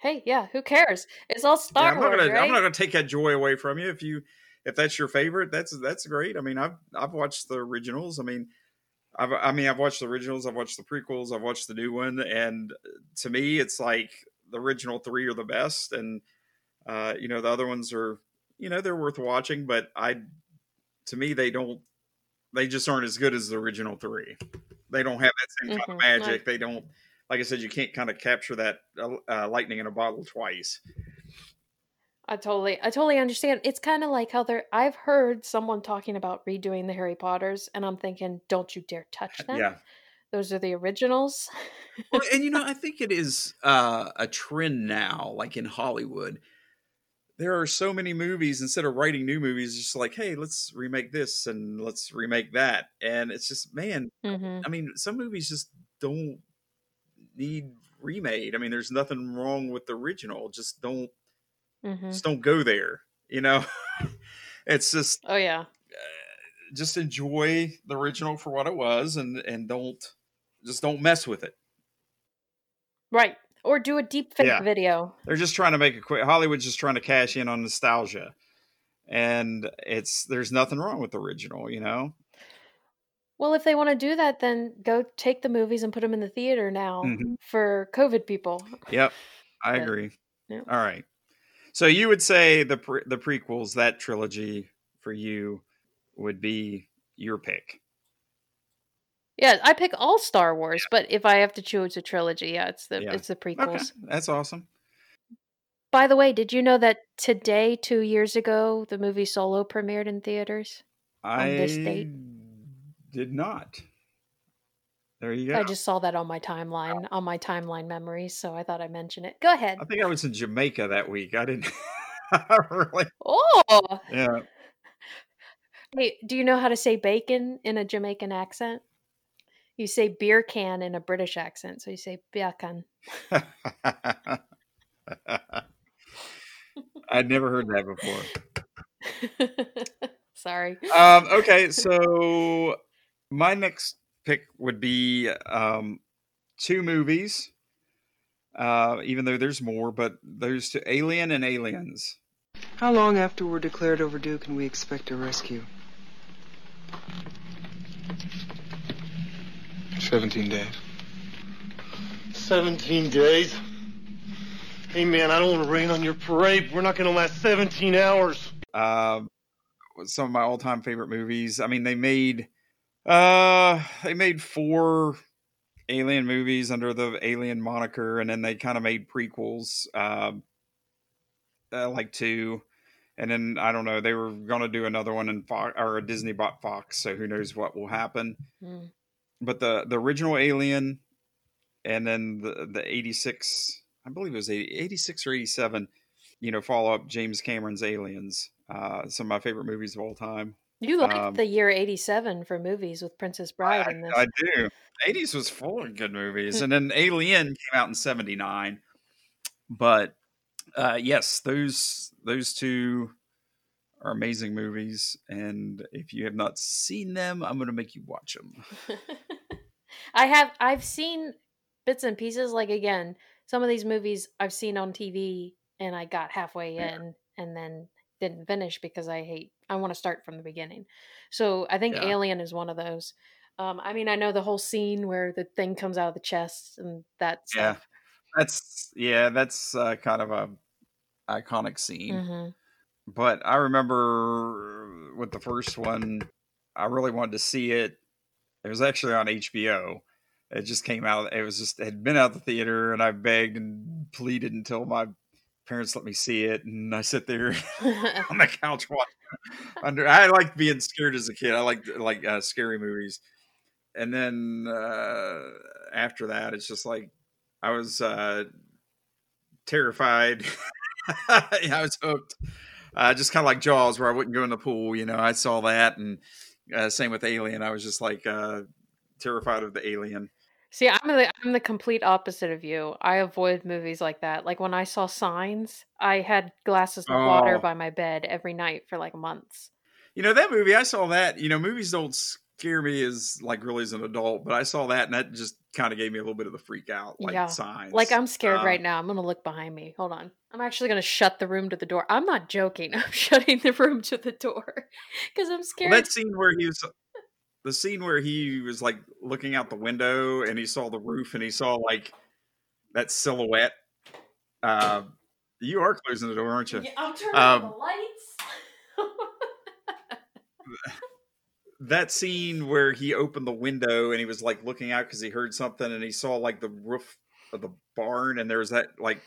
Speaker 2: Hey, yeah, who cares? It's all
Speaker 1: yeah,
Speaker 2: Star
Speaker 1: I'm not
Speaker 2: Wars,
Speaker 1: gonna
Speaker 2: right?
Speaker 1: I'm not gonna take that joy away from you if you if that's your favorite. That's that's great. I mean, I've I've watched the originals. I mean, I've I mean I've watched the originals. I've watched the prequels. I've watched the new one, and to me, it's like the original three are the best, and uh, you know the other ones are you know they're worth watching, but I to me they don't they just aren't as good as the original three. They don't have that same kind of
Speaker 2: Mhm. I-
Speaker 1: magic. They don't like I said, you can't kind of capture that uh, uh, lightning in a bottle twice.
Speaker 2: I totally, I totally understand. It's kind of like how they're. I've heard someone talking about redoing the Harry Potters, and I'm thinking, don't you dare touch them.
Speaker 1: Yeah.
Speaker 2: Those are the originals.
Speaker 1: well, and you know, I think it is uh, a trend now, like in Hollywood. There are so many movies. Instead of writing new movies, it's just like, hey, let's remake this and let's remake that, and it's just, man.
Speaker 2: hmm
Speaker 1: I mean, some movies just don't need remade. I mean, there's nothing wrong with the original. Just don't,
Speaker 2: hmm
Speaker 1: just don't go there. You know, it's just
Speaker 2: Oh yeah.
Speaker 1: just enjoy the original for what it was, and and don't just don't mess with it.
Speaker 2: Right. Or do a deep fake
Speaker 1: Yeah.
Speaker 2: video.
Speaker 1: They're just trying to make a quick. Hollywood's just trying to cash in on nostalgia, and it's there's nothing wrong with the original. You know.
Speaker 2: Well, if they want to do that, then go take the movies and put them in the theater now
Speaker 1: Mhm.
Speaker 2: for COVID people.
Speaker 1: Yep, I
Speaker 2: But-
Speaker 1: agree.
Speaker 2: yeah.
Speaker 1: All right. So you would say the pre- the prequels, that trilogy for you, would be your pick.
Speaker 2: Yeah, I pick all Star Wars, but if I have to choose a trilogy, yeah, it's the
Speaker 1: Yeah.
Speaker 2: it's the
Speaker 1: Okay,
Speaker 2: prequels.
Speaker 1: that's awesome.
Speaker 2: By the way, did you know that today, two years ago, the movie Solo premiered in theaters on this date?
Speaker 1: Did not. There you go.
Speaker 2: I just saw that on my timeline, on my timeline memory, so I thought I'd mention it. Go ahead.
Speaker 1: I think I was in Jamaica that week. I didn't really.
Speaker 2: Oh,
Speaker 1: Yeah.
Speaker 2: hey, do you know how to say bacon in a Jamaican accent? You say beer can in a British accent, so you say beer can.
Speaker 1: I'd never heard that before.
Speaker 2: Sorry.
Speaker 1: Um, okay, so my next pick would be um, two movies. Uh, even though there's more, but those two, Alien and Aliens.
Speaker 16: How long after we're declared overdue can we expect a rescue?
Speaker 13: Seventeen days.
Speaker 16: 17 days? Hey, man, I don't want to rain on your parade. We're not going to last 17 hours.
Speaker 1: Um, some of my all-time favorite movies. I mean, they made uh they made four alien movies under the alien moniker and then they kind of made prequels um uh, like two. And then i don't know they were going to do another one in fox or disney bought fox so who knows what will happen.
Speaker 2: Mm.
Speaker 1: but the the original alien and then the the 86 i believe it was 80, 86 or 87 you know follow up james cameron's aliens uh some of my favorite movies of all time
Speaker 2: You like
Speaker 1: Um,
Speaker 2: the year 87 for movies with Princess Bride in this.
Speaker 1: I do. 80s was full of good movies. and then Alien came out in 79. But uh yes, those those two are amazing movies and if you have not seen them, I'm going to make you watch them.
Speaker 2: I have I've seen bits and pieces like again, some of these movies I've seen on TV and I got halfway
Speaker 1: Yeah.
Speaker 2: in and then didn't finish because I hate I want to start from the beginning. So I think
Speaker 1: Yeah.
Speaker 2: Alien is one of those. Um I mean I know the whole scene where the thing comes out of the chest and that
Speaker 1: Yeah. That's yeah, that's uh, kind of a iconic scene.
Speaker 2: Mhm.
Speaker 1: But I remember with the first one, I really wanted to see it. It was actually on HBO. It just came out. It was just it had been out the theater, and I begged and pleaded until my parents let me see it. And I sit there on the couch watching. Under I liked being scared as a kid. I liked like uh, scary movies. And then uh, after that, it's just like I was uh, terrified. I was hooked. Uh, just kind of like Jaws, where I wouldn't go in the pool. You know, I saw that, and uh, same with Alien. I was just like uh, terrified of the alien.
Speaker 2: See, I'm the I'm the complete opposite of you. I avoid movies like that. Like when I saw Signs, I had glasses of water
Speaker 1: Oh.
Speaker 2: by my bed every night for like months.
Speaker 1: You know that movie. I saw that. You know, movies don't scare me as like really as an adult, but I saw that, and that just kind of gave me a little bit of the freak out, like
Speaker 2: yeah.
Speaker 1: signs.
Speaker 2: Like I'm scared
Speaker 1: Uh,
Speaker 2: right now. I'm gonna look behind me. Hold on. I'm actually gonna shut the room to the door. I'm not joking. I'm shutting the room to the door because I'm
Speaker 1: Well,
Speaker 2: scared.
Speaker 1: that scene where he was, the scene where he was like looking out the window and he saw the roof and he saw like that silhouette. Uh, you are closing the door, aren't you?
Speaker 2: Yeah, I'm turning
Speaker 1: Um,
Speaker 2: on the lights.
Speaker 1: that scene where he opened the window and he was like looking out because he heard something and he saw like the roof of the barn and there was that like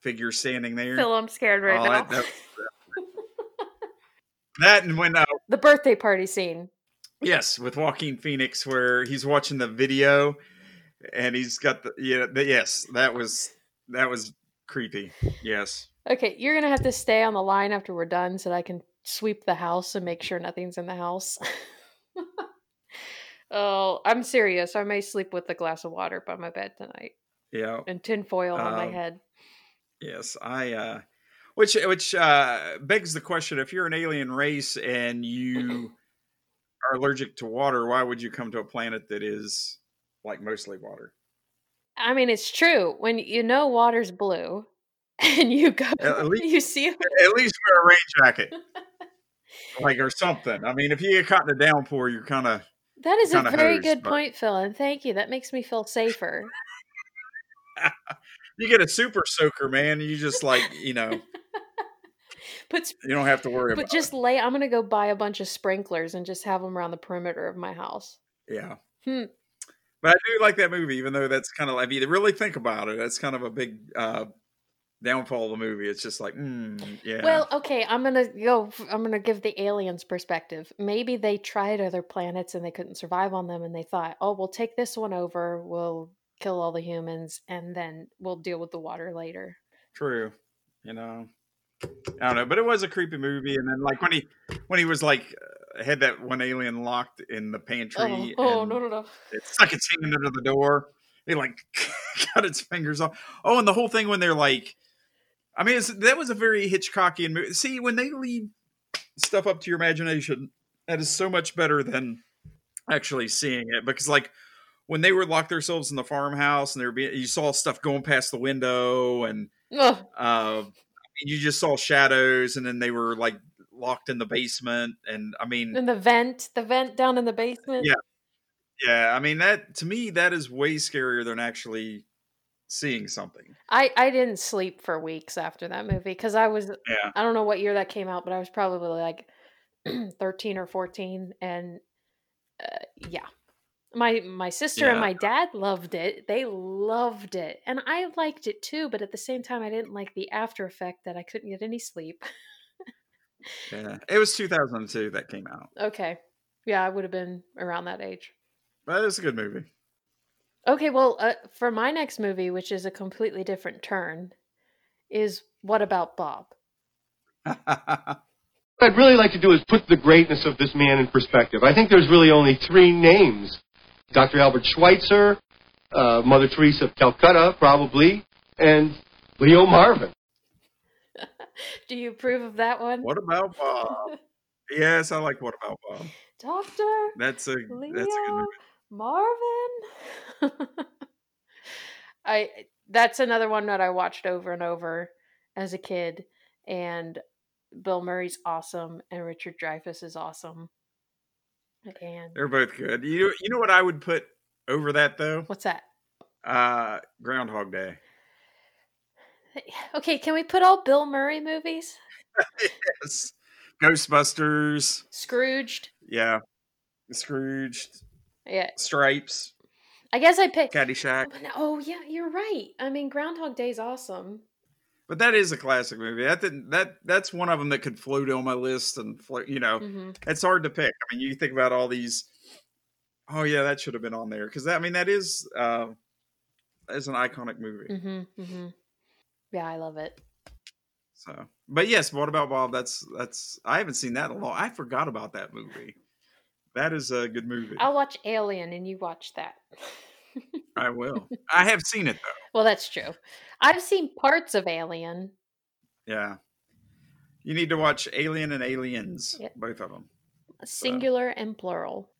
Speaker 1: figure standing there.
Speaker 2: Phil, I'm scared right
Speaker 1: Oh,
Speaker 2: now.
Speaker 1: that, that, that and when uh,
Speaker 2: the birthday party scene.
Speaker 1: Yes, with Joaquin Phoenix, where he's watching the video, and he's got the yeah. The, yes, that was that was creepy. Yes,
Speaker 2: Okay, you're gonna have to stay on the line after we're done so that I can sweep the house and make sure nothing's in the house. oh, I'm serious. I may sleep with a glass of water by my bed tonight
Speaker 1: yeah,
Speaker 2: and tinfoil on my
Speaker 1: Um,
Speaker 2: head.
Speaker 1: yes. I uh, which which uh begs the question: if you're an alien race and you are allergic to water, why would you come to a planet that is like mostly water?
Speaker 2: I mean, it's true. When you know water's blue and you go,
Speaker 1: At least-
Speaker 2: you see.
Speaker 1: At least wear a rain jacket, like or something. I mean, if you get caught in a downpour, you're kind of
Speaker 2: That is a very
Speaker 1: hosed,
Speaker 2: good
Speaker 1: but-
Speaker 2: point, Phil, and thank you. That makes me feel safer.
Speaker 1: you get a super soaker, man. You just like you know.
Speaker 2: But s-
Speaker 1: You don't have to worry
Speaker 2: but
Speaker 1: about
Speaker 2: just lay. I'm gonna go buy a bunch of sprinklers and just have them around the perimeter of my house.
Speaker 1: Yeah.
Speaker 2: Hmm.
Speaker 1: But I do like that movie, even though that's kind of like, if you really think about it, that's kind of a big uh, downfall of the movie. It's just like, mm, yeah.
Speaker 2: Well, okay, I'm gonna go. I'm gonna give the aliens perspective. Maybe they tried other planets and they couldn't survive on them, and they thought, "Oh, we'll take this one over. We'll kill all the humans, and then we'll deal with the water later."
Speaker 1: True. You know, I don't know, but it was a creepy movie. And then, like when he when he was like uh, had that one alien locked in the
Speaker 2: Oh,
Speaker 1: pantry,
Speaker 2: oh
Speaker 1: and
Speaker 2: no, no, no!
Speaker 1: it stuck its hand under the door. He like cut its fingers off. Oh, and the whole thing when they're like, I mean, it's, that was a very Hitchcockian movie. See, when they leave stuff up to your imagination, that is so much better than actually seeing it. Because like when they were locked themselves in the farmhouse and they were being, you saw stuff going past the window and uh, you just saw shadows, and then they were like locked in the basement, and I mean,
Speaker 2: In the vent, the vent down in the basement.
Speaker 1: yeah, yeah. I mean that to me that is way scarier than actually seeing something.
Speaker 2: I I didn't sleep for weeks after that movie because I was
Speaker 1: Yeah.
Speaker 2: I don't know what year that came out, but I was probably like thirteen or fourteen, and uh, yeah, my my sister and my dad loved it. They loved it, and I liked it too. But at the same time, I didn't like the after effect that I couldn't get any sleep.
Speaker 1: Yeah, it was 2002 that came out,
Speaker 2: okay, yeah, I would have been around that age.
Speaker 1: but it's a good movie.
Speaker 2: Okay, well, uh, for my next movie, which is a completely different turn, is What About Bob?
Speaker 16: What I'd really like to do is put the greatness of this man in perspective. I think there's really only three names Dr. Albert Schweitzer, uh, Mother Teresa of Calcutta, probably, and Leo Marvin.
Speaker 2: Do you approve of that one?
Speaker 1: What about Bob? yes, I like What About Bob.
Speaker 2: Doctor
Speaker 1: That's a
Speaker 2: Leo
Speaker 1: that's a good movie.
Speaker 2: Marvin. I that's another one that I watched over and over as a kid, and Bill Murray's awesome, and Richard Dreyfuss is awesome.
Speaker 1: They're both good. You you know what I would put over that though?
Speaker 2: what's that?
Speaker 1: Uh, Groundhog Day.
Speaker 2: Okay, can we put all Bill Murray movies?
Speaker 1: yes. Ghostbusters.
Speaker 2: Scrooged.
Speaker 1: Yeah. Scrooged.
Speaker 2: Yeah,
Speaker 1: Stripes.
Speaker 2: I guess I picked.
Speaker 1: Caddyshack.
Speaker 2: Oh yeah, you're right. I mean, Groundhog Day's awesome.
Speaker 1: But that is a classic movie. That didn't, that that's one of them that could float on my list and float. You know,
Speaker 2: Mhm.
Speaker 1: it's hard to pick. I mean, you think about all these. Oh yeah, that should have been on there because I mean that is uh, is an iconic movie.
Speaker 2: Mm-hmm. Mm-hmm. Yeah, I love it.
Speaker 1: So, but yes, what about Bob? That's that's I haven't seen that in a long. I forgot about that movie. That is a good movie.
Speaker 2: I'll watch Alien and you watch that.
Speaker 1: I will. I have seen it though.
Speaker 2: Well, that's true. I've seen parts of Alien.
Speaker 1: Yeah. You need to watch Alien and Aliens,
Speaker 2: Yeah.
Speaker 1: both of them.
Speaker 2: Singular and plural.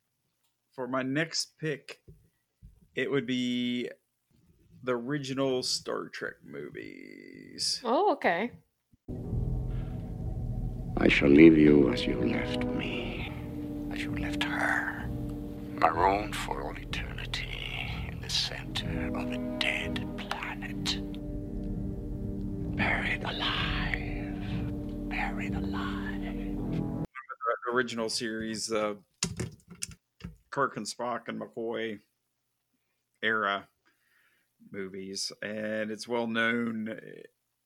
Speaker 1: For my next pick, it would be the original Star Trek movies.
Speaker 2: Oh, okay.
Speaker 17: I shall leave you as you left me, as you left her, marooned for all eternity in the center of a alive, buried alive.
Speaker 1: The original series, uh, Kirk and Spock and McCoy era movies, and it's well known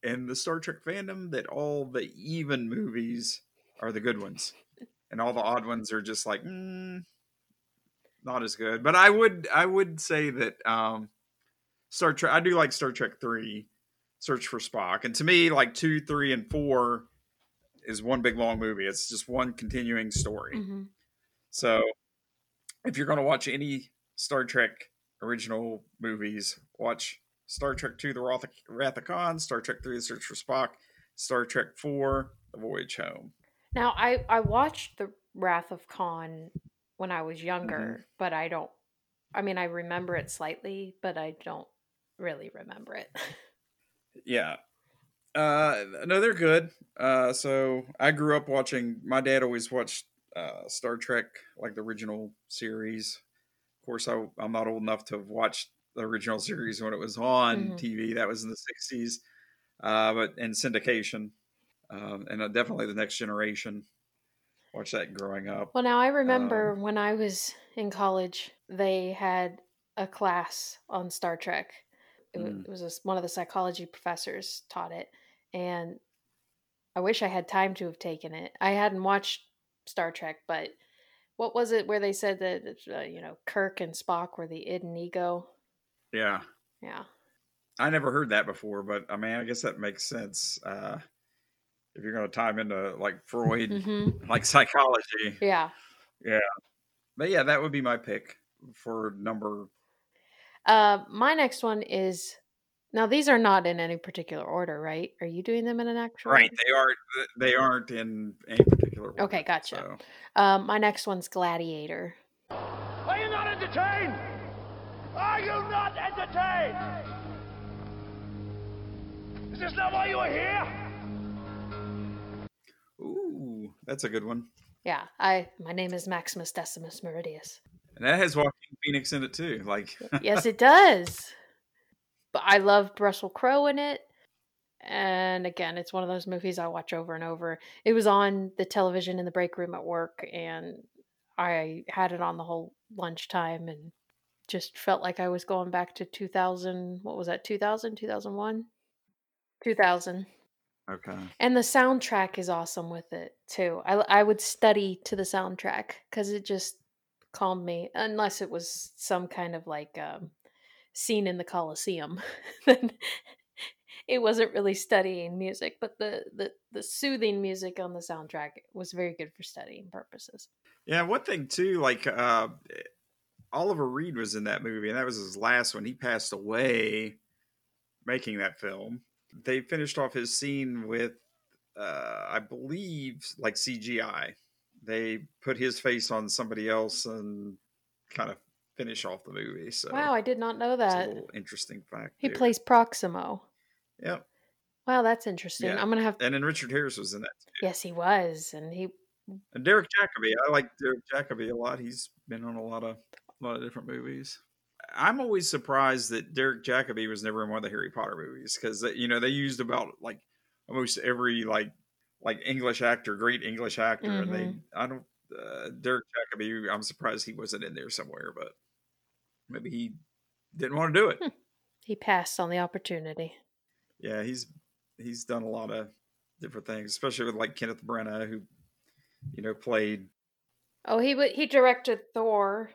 Speaker 1: in the Star Trek fandom that all the even movies are the good ones, and all the odd ones are just like mm, not as good. But I would I would say that um, Star Trek I do like Star Trek three, Search for Spock, and to me like two, three, and four is one big long movie. It's just one continuing story.
Speaker 2: Mm-hmm.
Speaker 1: So if you're going to watch any Star Trek original movies, watch Star Trek 2 The Wrath of, Wrath of Khan, Star Trek 3 The Search for Spock, Star Trek 4 The Voyage Home.
Speaker 2: Now, I I watched the Wrath of Khan when I was younger, but I don't. I mean, I remember it slightly, but I don't really remember it.
Speaker 1: Yeah. Uh no, they're good. Uh so I grew up watching my dad always watched uh Star Trek like the original series. Of course I I'm not old enough to have watched the original series when it was on
Speaker 2: Mhm.
Speaker 1: TV. That was in the 60s. Uh but in syndication. Um and uh, definitely the next generation watched that growing up.
Speaker 2: Well, now I
Speaker 1: Um,
Speaker 2: remember when I was in college, they had a class on Star Trek. It,
Speaker 1: Mm.
Speaker 2: it was a one of the psychology professors taught it, and I wish I had time to have taken it. I hadn't watched Star Trek, but what was it where they said that uh, you know Kirk and Spock were the id and ego?
Speaker 1: Yeah.
Speaker 2: Yeah.
Speaker 1: I never heard that before, but I mean, I guess that makes sense. Uh, if you're going to time into like Freud,
Speaker 2: Mhm.
Speaker 1: like psychology,
Speaker 2: Yeah.
Speaker 1: yeah. But yeah, that would be my pick for number.
Speaker 2: Uh, my next one is now these are not in any particular order, right? Are you doing them in an actual?
Speaker 1: Right,
Speaker 2: order?
Speaker 1: they aren't. They aren't in any particular. Order,
Speaker 2: Okay, gotcha.
Speaker 1: so.
Speaker 2: Um, my next one's Gladiator.
Speaker 15: Are you not entertained? Are you not entertained? Is this not why you are here?
Speaker 1: Ooh, that's a good one.
Speaker 2: Yeah, I my name is Maximus Decimus Meridius.
Speaker 1: And that has Joaquin Phoenix in it too. Like,
Speaker 2: yes, it does. But I love Russell Crowe in it. And again, it's one of those movies I watch over and over. It was on the television in the break room at work, and I had it on the whole lunchtime and just felt like I was going back to 2000. What was that, 2000, 2001? 2000.
Speaker 1: Okay.
Speaker 2: And the soundtrack is awesome with it too. I, I would study to the soundtrack because it just calmed me, unless it was some kind of like um, scene in the Coliseum. then it wasn't really studying music, but the, the, the soothing music on the soundtrack was very good for studying purposes.
Speaker 1: Yeah, one thing too, like uh, Oliver Reed was in that movie, and that was his last one. He passed away making that film. They finished off his scene with, uh, I believe, like CGI. They put his face on somebody else and kind of finish off the movie. So
Speaker 2: wow, I did not know that.
Speaker 1: little interesting fact.
Speaker 2: He
Speaker 1: there.
Speaker 2: plays Proximo.
Speaker 1: Yep.
Speaker 2: Wow, that's interesting.
Speaker 1: Yeah.
Speaker 2: I'm gonna have.
Speaker 1: And then Richard Harris was in that. Too.
Speaker 2: Yes, he was, and he.
Speaker 1: And Derek Jacobi, I like Derek Jacobi a lot. He's been on a lot of a lot of different movies. I'm always surprised that Derek Jacobi was never in one of the Harry Potter movies because uh, you know they used about like almost every like like English actor, great English actor, and they
Speaker 2: Mhm.
Speaker 1: I don't uh, Derek Jacobi. I'm surprised he wasn't in there somewhere, but maybe he didn't want to do it.
Speaker 2: He passed on the opportunity.
Speaker 1: yeah, he's he's done a lot of different things, especially with like Kenneth Branagh, who you know played.
Speaker 2: Oh, he wa- he directed Thor.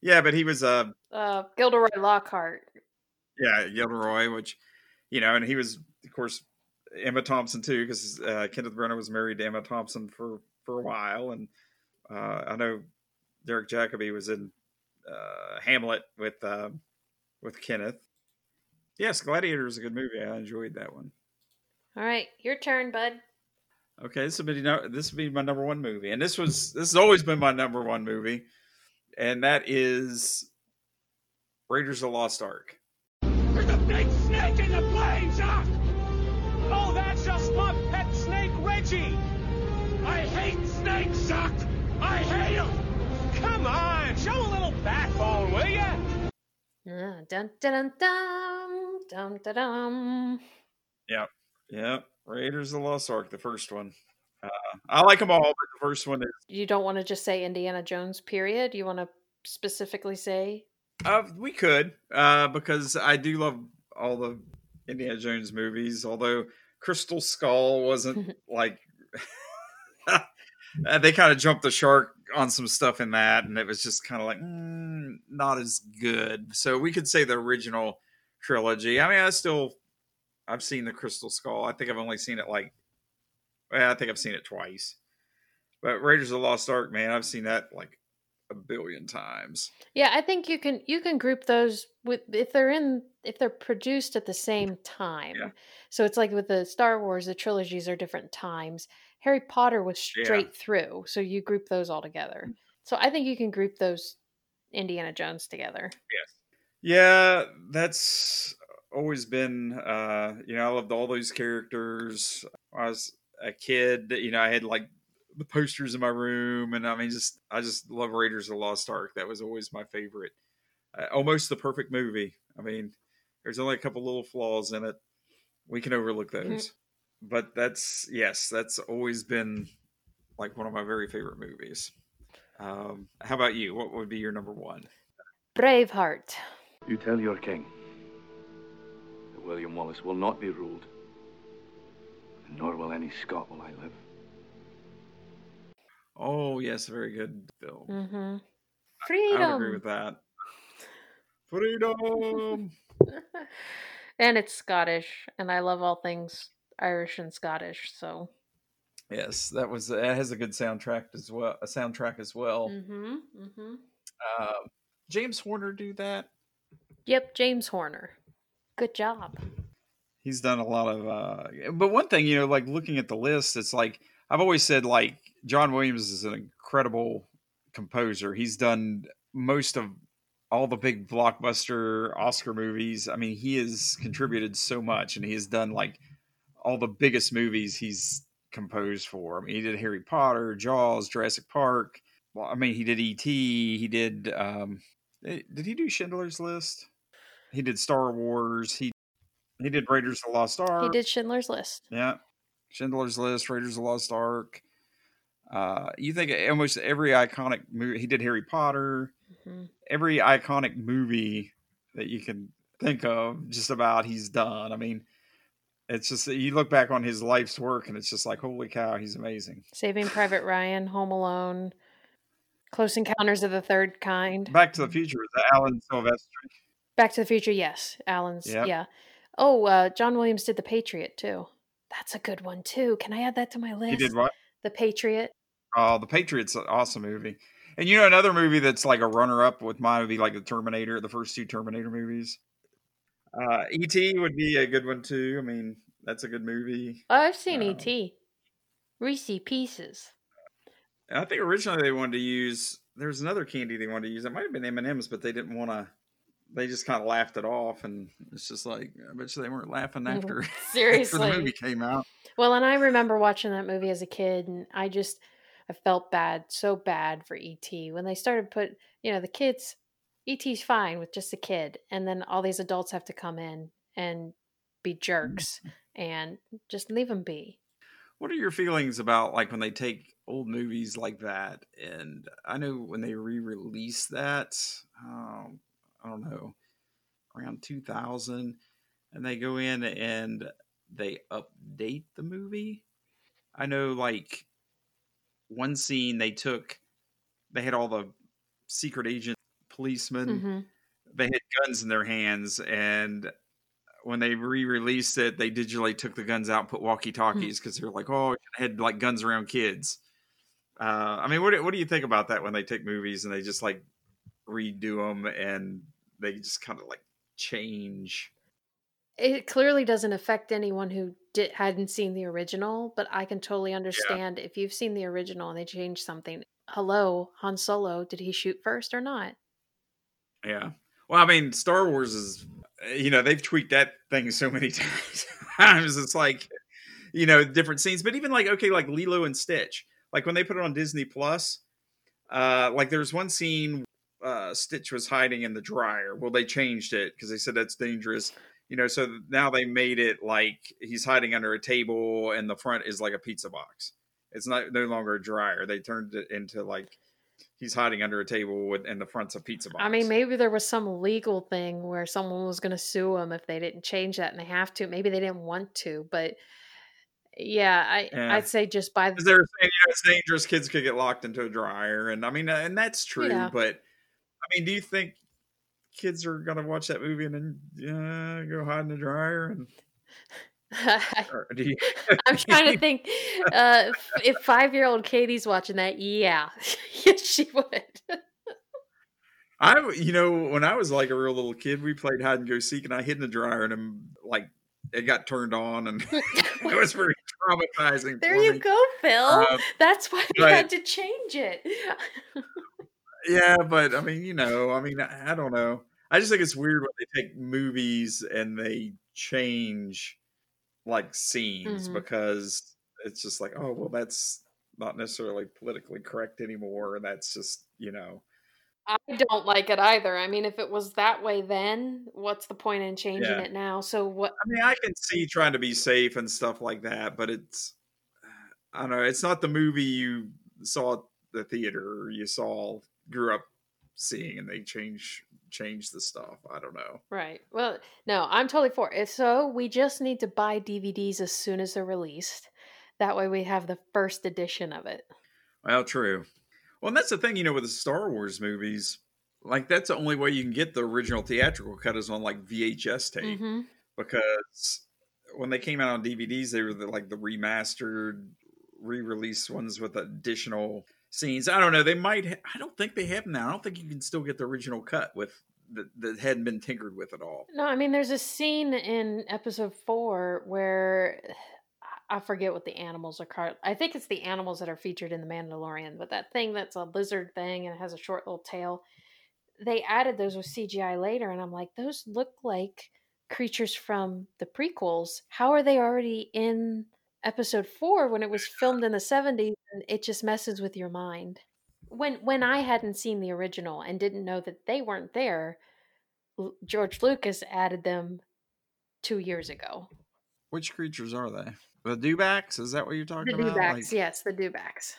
Speaker 1: Yeah, but he was uh
Speaker 2: Uh, Gilderoy Lockhart.
Speaker 1: yeah Gilderoy, which you know, and he was of course Emma Thompson too, because uh, Kenneth Branagh was married to Emma Thompson for for a while, and uh, I know Derek Jacobi was in uh, Hamlet with uh, with Kenneth. Yes, Gladiator is a good movie. I enjoyed that one.
Speaker 2: All right, your turn, bud.
Speaker 1: Okay, this would be this would be my number one movie, and this was this has always been my number one movie, and that is Raiders of the Lost Ark.
Speaker 2: Uh, dun dun dun dun dun dun.
Speaker 1: Yep, yep. Raiders of the Lost Ark, the first one. Uh, I like them all, but the first one is.
Speaker 2: You don't want to just say Indiana Jones, period. You want to specifically say
Speaker 1: Uh, we could, uh, because I do love all the Indiana Jones movies. Although Crystal Skull wasn't like they kind of jumped the shark on some stuff in that, and it was just kind of like mm, not as good. So we could say the original trilogy. I mean, I still I've seen the Crystal Skull. I think I've only seen it like well, I think I've seen it twice. But Raiders of the Lost Ark, man, I've seen that like a billion times.
Speaker 2: Yeah, I think you can you can group those with if they're in if they're produced at the same time. So it's like with the Star Wars, the trilogies are different times. Harry Potter was
Speaker 1: Yeah.
Speaker 2: straight through, so you group those all together. So I think you can group those Indiana Jones together.
Speaker 1: Yes. Yeah, that's always been uh you know, I loved all those characters. When I was a kid, you know, I had like the posters in my room and I mean just I just love Raiders of the Lost Ark. That was always my favorite. Uh, almost the perfect movie. I mean, there's only a couple little flaws in it. We can overlook
Speaker 2: Mhm.
Speaker 1: those. But that's yes, that's always been like one of my very favorite movies. Um, how about you? What would be your number one?
Speaker 2: Braveheart.
Speaker 17: You tell your king that William Wallace will not be ruled, and nor will any Scot while I live.
Speaker 1: Oh yes, very good film.
Speaker 2: Mm-hmm.
Speaker 1: I would agree with that. Freedom.
Speaker 2: and it's Scottish, and I love all things Irish and Scottish. So.
Speaker 1: yes, that was that has a good soundtrack as well. A soundtrack as well.
Speaker 2: Mm-hmm. Mm-hmm.
Speaker 1: Uh, James Horner do that.
Speaker 2: Yep, James Horner. Good job.
Speaker 1: He's done a lot of. uh But one thing, you know, like looking at the list, it's like I've always said, like John Williams is an incredible composer. He's done most of all the big blockbuster Oscar movies. I mean, he has contributed so much, and he has done like all the biggest movies. He's composed for. I mean, he did Harry Potter, Jaws, Jurassic Park. Well, I mean, he did E.T. He did. Um, eh, did he do Schindler's List? He did Star Wars. He he did Raiders of the Lost Ark.
Speaker 2: He did Schindler's List.
Speaker 1: Yeah, Schindler's List, Raiders of the Lost Ark. Uh, you think almost every iconic movie he did Harry Potter,
Speaker 2: Mhm.
Speaker 1: every iconic movie that you can think of, just about he's done. I mean, it's just you look back on his life's work and it's just like, holy cow, he's amazing.
Speaker 2: Saving Private Ryan, Home Alone, Close Encounters of the Third Kind.
Speaker 1: Back to the Future is Alan Silvestri.
Speaker 2: Back to the Future, yes. Alan's,
Speaker 1: Yep.
Speaker 2: yeah. Oh, uh, John Williams did The Patriot too. That's a good one too. Can I add that to my list?
Speaker 1: He did what?
Speaker 2: The Patriot.
Speaker 1: Oh, The Patriot's an awesome movie. And you know another movie that's like a runner up with mine would be like the Terminator, the first two Terminator movies. Uh, E.T. would be a good one too. I mean, that's a good movie.
Speaker 2: Oh, I've seen
Speaker 1: Um,
Speaker 2: E.T. Reese Pieces.
Speaker 1: I think originally they wanted to use. There's another candy they wanted to use. It might have been M and M's, but they didn't want to. They just kind of laughed it off, and it's just like I bet you they weren't laughing after after
Speaker 2: Mm-hmm. Seriously.
Speaker 1: the movie came out.
Speaker 2: Well, and I remember watching that movie as a kid, and I just I felt bad, so bad for ET when they started put, you know, the kids. ET's fine with just a kid, and then all these adults have to come in and be jerks and just leave them be.
Speaker 1: What are your feelings about like when they take old movies like that? And I know when they re-release that, um, I don't know, around 2000, and they go in and they update the movie. I know like one scene they took, they had all the secret agent policemen.
Speaker 2: Mhm.
Speaker 1: They had guns in their hands, and when they re-released it, they digitally took the guns out, and put walkie-talkies because they're like, oh, it had like guns around kids. Uh, I mean, what do- what do you think about that when they take movies and they just like redo them and they just kind of like change?
Speaker 2: It clearly doesn't affect anyone who did, hadn't seen the original, but I can totally understand if you've seen the original and they change something. Hello, Han Solo, did he shoot first or not?
Speaker 1: Yeah. Well, I mean, Star Wars is, you know, they've tweaked that thing so many times. it's like, you know, different scenes, but even like, okay, like Lilo and Stitch, like when they put it on Disney Plus, uh, like there's one scene, uh, Stitch was hiding in the dryer. Well, they changed it because they said that's dangerous. You know, so now they made it like he's hiding under a table and the front is like a pizza box. It's not no longer a dryer. They turned it into like he's hiding under a table with, and the front's of pizza box.
Speaker 2: I mean, maybe there was some legal thing where someone was going to sue them if they didn't change that and they have to. Maybe they didn't want to, but yeah, I
Speaker 1: Yeah.
Speaker 2: I'd say just buy
Speaker 1: Because they were saying, you know, it's dangerous. Kids could get locked into a dryer, and I mean, uh, and that's true.
Speaker 2: Yeah.
Speaker 1: But I mean, do you think kids are gonna watch that movie and then uh, go hide in the dryer? And you,
Speaker 2: I'm trying to think uh, if, five year old Katie's watching that. Yeah, yes, she would.
Speaker 1: I, you know, when I was like a real little kid, we played hide and go seek, and I hid in the dryer, and then, like it got turned on, and it was very traumatizing.
Speaker 2: There you
Speaker 1: me.
Speaker 2: go, Phil.
Speaker 1: Um,
Speaker 2: That's why we
Speaker 1: but-
Speaker 2: had to change it.
Speaker 1: Yeah, but I mean, you know, I mean, I, I don't know. I just think it's weird when they take movies and they change like scenes
Speaker 2: Mhm.
Speaker 1: because it's just like, oh, well, that's not necessarily politically correct anymore, and that's just you know,
Speaker 2: I don't like it either. I mean, if it was that way then, what's the point in changing
Speaker 1: Yeah.
Speaker 2: it now? So what?
Speaker 1: I mean, I can see trying to be safe and stuff like that, but it's, I don't know, it's not the movie you saw at the theater you saw grew up seeing, and they change change the stuff. I don't know.
Speaker 2: Right. Well, no, I'm totally for it. So we just need to buy DVDs as soon as they're released. That way we have the first edition of it.
Speaker 1: Well, true. Well, and that's the thing, you know, with the Star Wars movies, like that's the only way you can get the original theatrical cut is on like VHS tape
Speaker 2: hmm
Speaker 1: because when they came out on DVDs, they were the, like the remastered, re-released ones with additional scenes. I don't know. They might. Ha- I don't think they have now. I don't think you can still get the original cut with that, hadn't been tinkered with at all.
Speaker 2: No, I mean, there's a scene in episode four where I forget what the animals are called. I think it's the animals that are featured in The Mandalorian, but that thing that's a lizard thing and it has a short little tail, they added those with CGI later, and I'm like, those look like creatures from the prequels. How are they already in episode four when it was filmed in the 70s and it just messes with your mind when when i hadn't seen the original and didn't know that they weren't there george lucas added them two years ago
Speaker 1: Which creatures are they? The dewbacks? Is that what you're
Speaker 2: the
Speaker 1: talking about?
Speaker 2: dewbacks
Speaker 1: Like-
Speaker 2: yes the dewbacks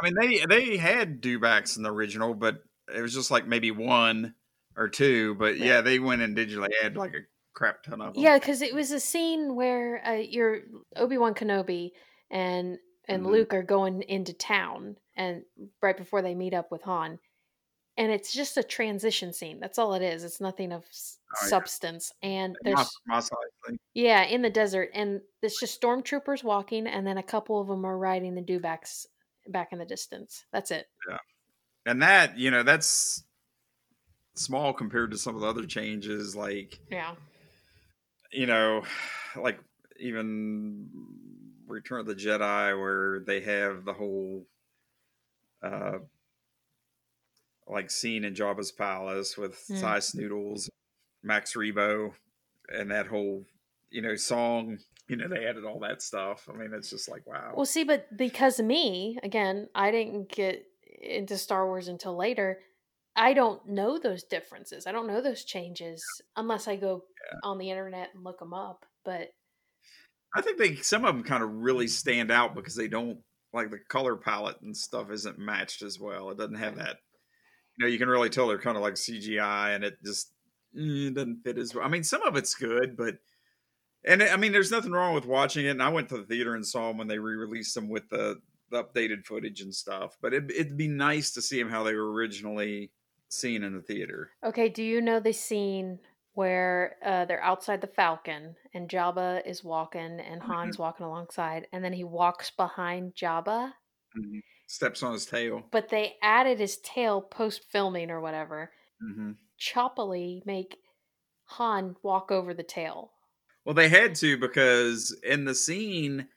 Speaker 1: I mean, they they had dewbacks in the original, but it was just like maybe one or two. But yeah, they went and digitally added like a crap ton of them.
Speaker 2: yeah because it was a scene where uh, your obi-wan kenobi and and
Speaker 1: Mhm.
Speaker 2: luke are going into town and right before they meet up with han and it's just a transition scene that's all it is it's nothing of s-
Speaker 1: Oh, yeah.
Speaker 2: substance and there's. Yeah, in the desert, and it's just stormtroopers walking, and then a couple of them are riding the dewbacks back in the distance. That's it.
Speaker 1: Yeah, and that you know that's small compared to some of the other changes, like
Speaker 2: Yeah.
Speaker 1: you know, like even Return of the Jedi, where they have the whole uh like scene in Jabba's palace with
Speaker 2: Mm.
Speaker 1: Sy Snootles, Max Rebo, and that whole you know song. You know, they added all that stuff. I mean, it's just like wow.
Speaker 2: Well, see, but because of me, again, I didn't get into Star Wars until later. I don't know those differences. I don't know those changes unless I go on the internet and look them up. But
Speaker 1: I think they some of them kind of really stand out because they don't like the color palette and stuff isn't matched as well. It doesn't have that. You know, you can really tell they're kind of like CGI, and it just eh, it doesn't fit as well. I mean, some of it's good, but and I mean, there's nothing wrong with watching it. And I went to the theater and saw them when they re-released them with the, the updated footage and stuff. But it, it'd be nice to see them how they were originally seen in the theater.
Speaker 2: okay, do you know the scene where uh, they're outside the Falcon and Jabba is walking and Han's walking alongside, and then he walks behind Jabba?
Speaker 1: Mhm. Steps on his tail.
Speaker 2: But they added his tail post filming or whatever.
Speaker 1: hmm
Speaker 2: choppily make Han walk over the tail.
Speaker 1: Well, they had to because in the scene,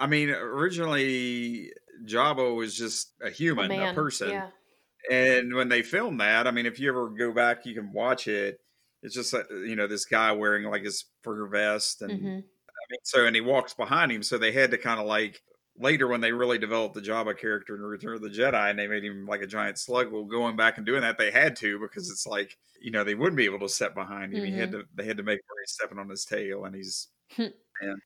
Speaker 1: I mean, originally Jabba was just a human, a,
Speaker 2: man,
Speaker 1: person.
Speaker 2: yeah.
Speaker 1: And when they filmed that, I mean, if you ever go back, you can watch it. It's just you know this guy wearing like his fur vest, and
Speaker 2: Mhm.
Speaker 1: I mean, so and he walks behind him. So they had to kind of like later when they really developed the Jabba character in Return of the Jedi, and they made him like a giant slug. Well, going back and doing that, they had to because it's like you know they wouldn't be able to step behind him. He had
Speaker 2: Mhm.
Speaker 1: to they had to make where he's stepping on his tail, and he's
Speaker 2: Hmm.
Speaker 1: man.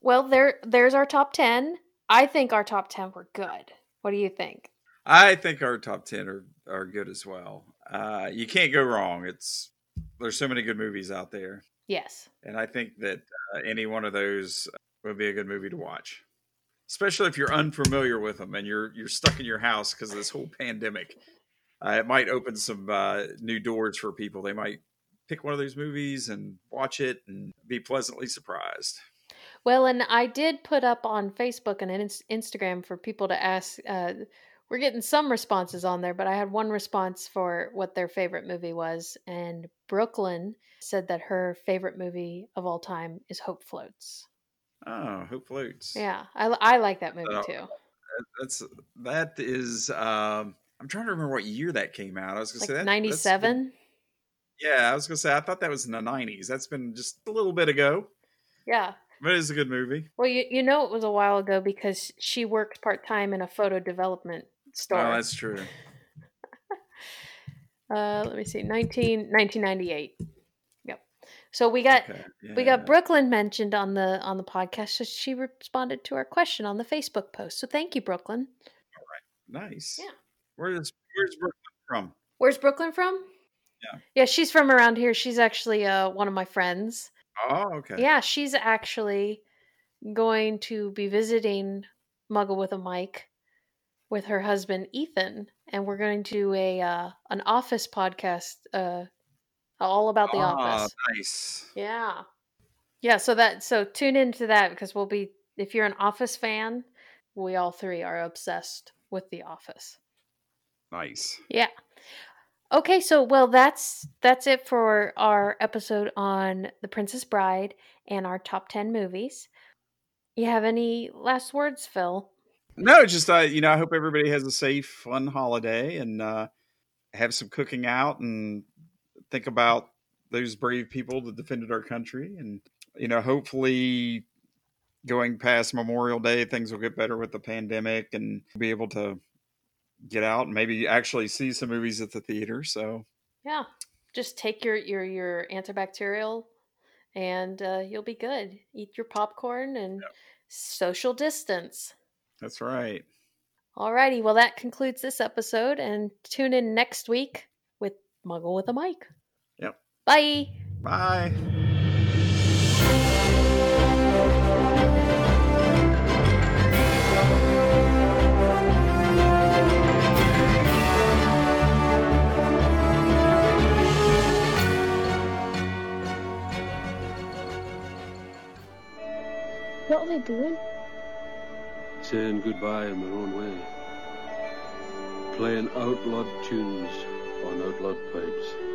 Speaker 2: Well, there there's our top 10. I think our top 10 were good. What do you think?
Speaker 1: I think our top ten are are good as well. Uh, you can't go wrong. It's there's so many good movies out there,
Speaker 2: Yes.
Speaker 1: and I think that uh, any one of those would be a good movie to watch, especially if you're unfamiliar with them and you're you're stuck in your house because of this whole pandemic. Uh, it might open some uh, new doors for people. They might pick one of those movies and watch it and be pleasantly surprised.
Speaker 2: Well, and I did put up on Facebook and Instagram for people to ask. Uh, we're getting some responses on there, but I had one response for what their favorite movie was. And Brooklyn said that her favorite movie of all time is Hope Floats.
Speaker 1: Oh, Hope Floats.
Speaker 2: Yeah, I, I like that movie too.
Speaker 1: That's that is. Um, I'm trying to remember what year that came out. I was gonna
Speaker 2: Like
Speaker 1: say that,
Speaker 2: 97?
Speaker 1: Yeah, I was gonna say I thought that was in the '90s. That's been just a little bit ago,
Speaker 2: Yeah.
Speaker 1: but it is a good movie.
Speaker 2: Well, you, you know it was a while ago because she worked part time in a photo development store.
Speaker 1: Oh, that's true.
Speaker 2: Uh, let me see, 19, 1998. Yep. So we got
Speaker 1: Okay,
Speaker 2: we got Brooklyn mentioned on the on the podcast. So she responded to our question on the Facebook post. So thank you, Brooklyn. All right.
Speaker 1: Nice.
Speaker 2: Yeah.
Speaker 1: Where's Where's Brooklyn from?
Speaker 2: Where's Brooklyn from?
Speaker 1: Yeah.
Speaker 2: Yeah, she's from around here. She's actually uh one of my friends.
Speaker 1: Oh, okay.
Speaker 2: Yeah, she's actually going to be visiting Muggle with a Mic with her husband Ethan, and we're going to do a uh, an Office podcast, uh, all about the
Speaker 1: Ah,
Speaker 2: Office.
Speaker 1: nice.
Speaker 2: Yeah, yeah. So that so tune into that because we'll be if you're an Office fan, we all three are obsessed with the Office.
Speaker 1: Nice.
Speaker 2: Yeah. Okay, so well that's that's it for our episode on The Princess Bride and our top 10 movies. You have any last words, Phil?
Speaker 1: No, just uh, you know, I hope everybody has a safe, fun holiday and uh, have some cooking out and think about those brave people that defended our country, and you know, hopefully, going past Memorial Day, things will get better with the pandemic and be able to get out and maybe actually see some movies at the theater. So
Speaker 2: Yeah. Just take your your your antibacterial and uh, you'll be good. Eat your popcorn and social distance.
Speaker 1: That's right.
Speaker 2: Alrighty, well that concludes this episode and tune in next week with Muggle with a Mic.
Speaker 1: Yep.
Speaker 2: Bye.
Speaker 1: Bye.
Speaker 3: What are they doing?
Speaker 18: Saying goodbye in their own way. Playing outlawed tunes on outlawed pipes.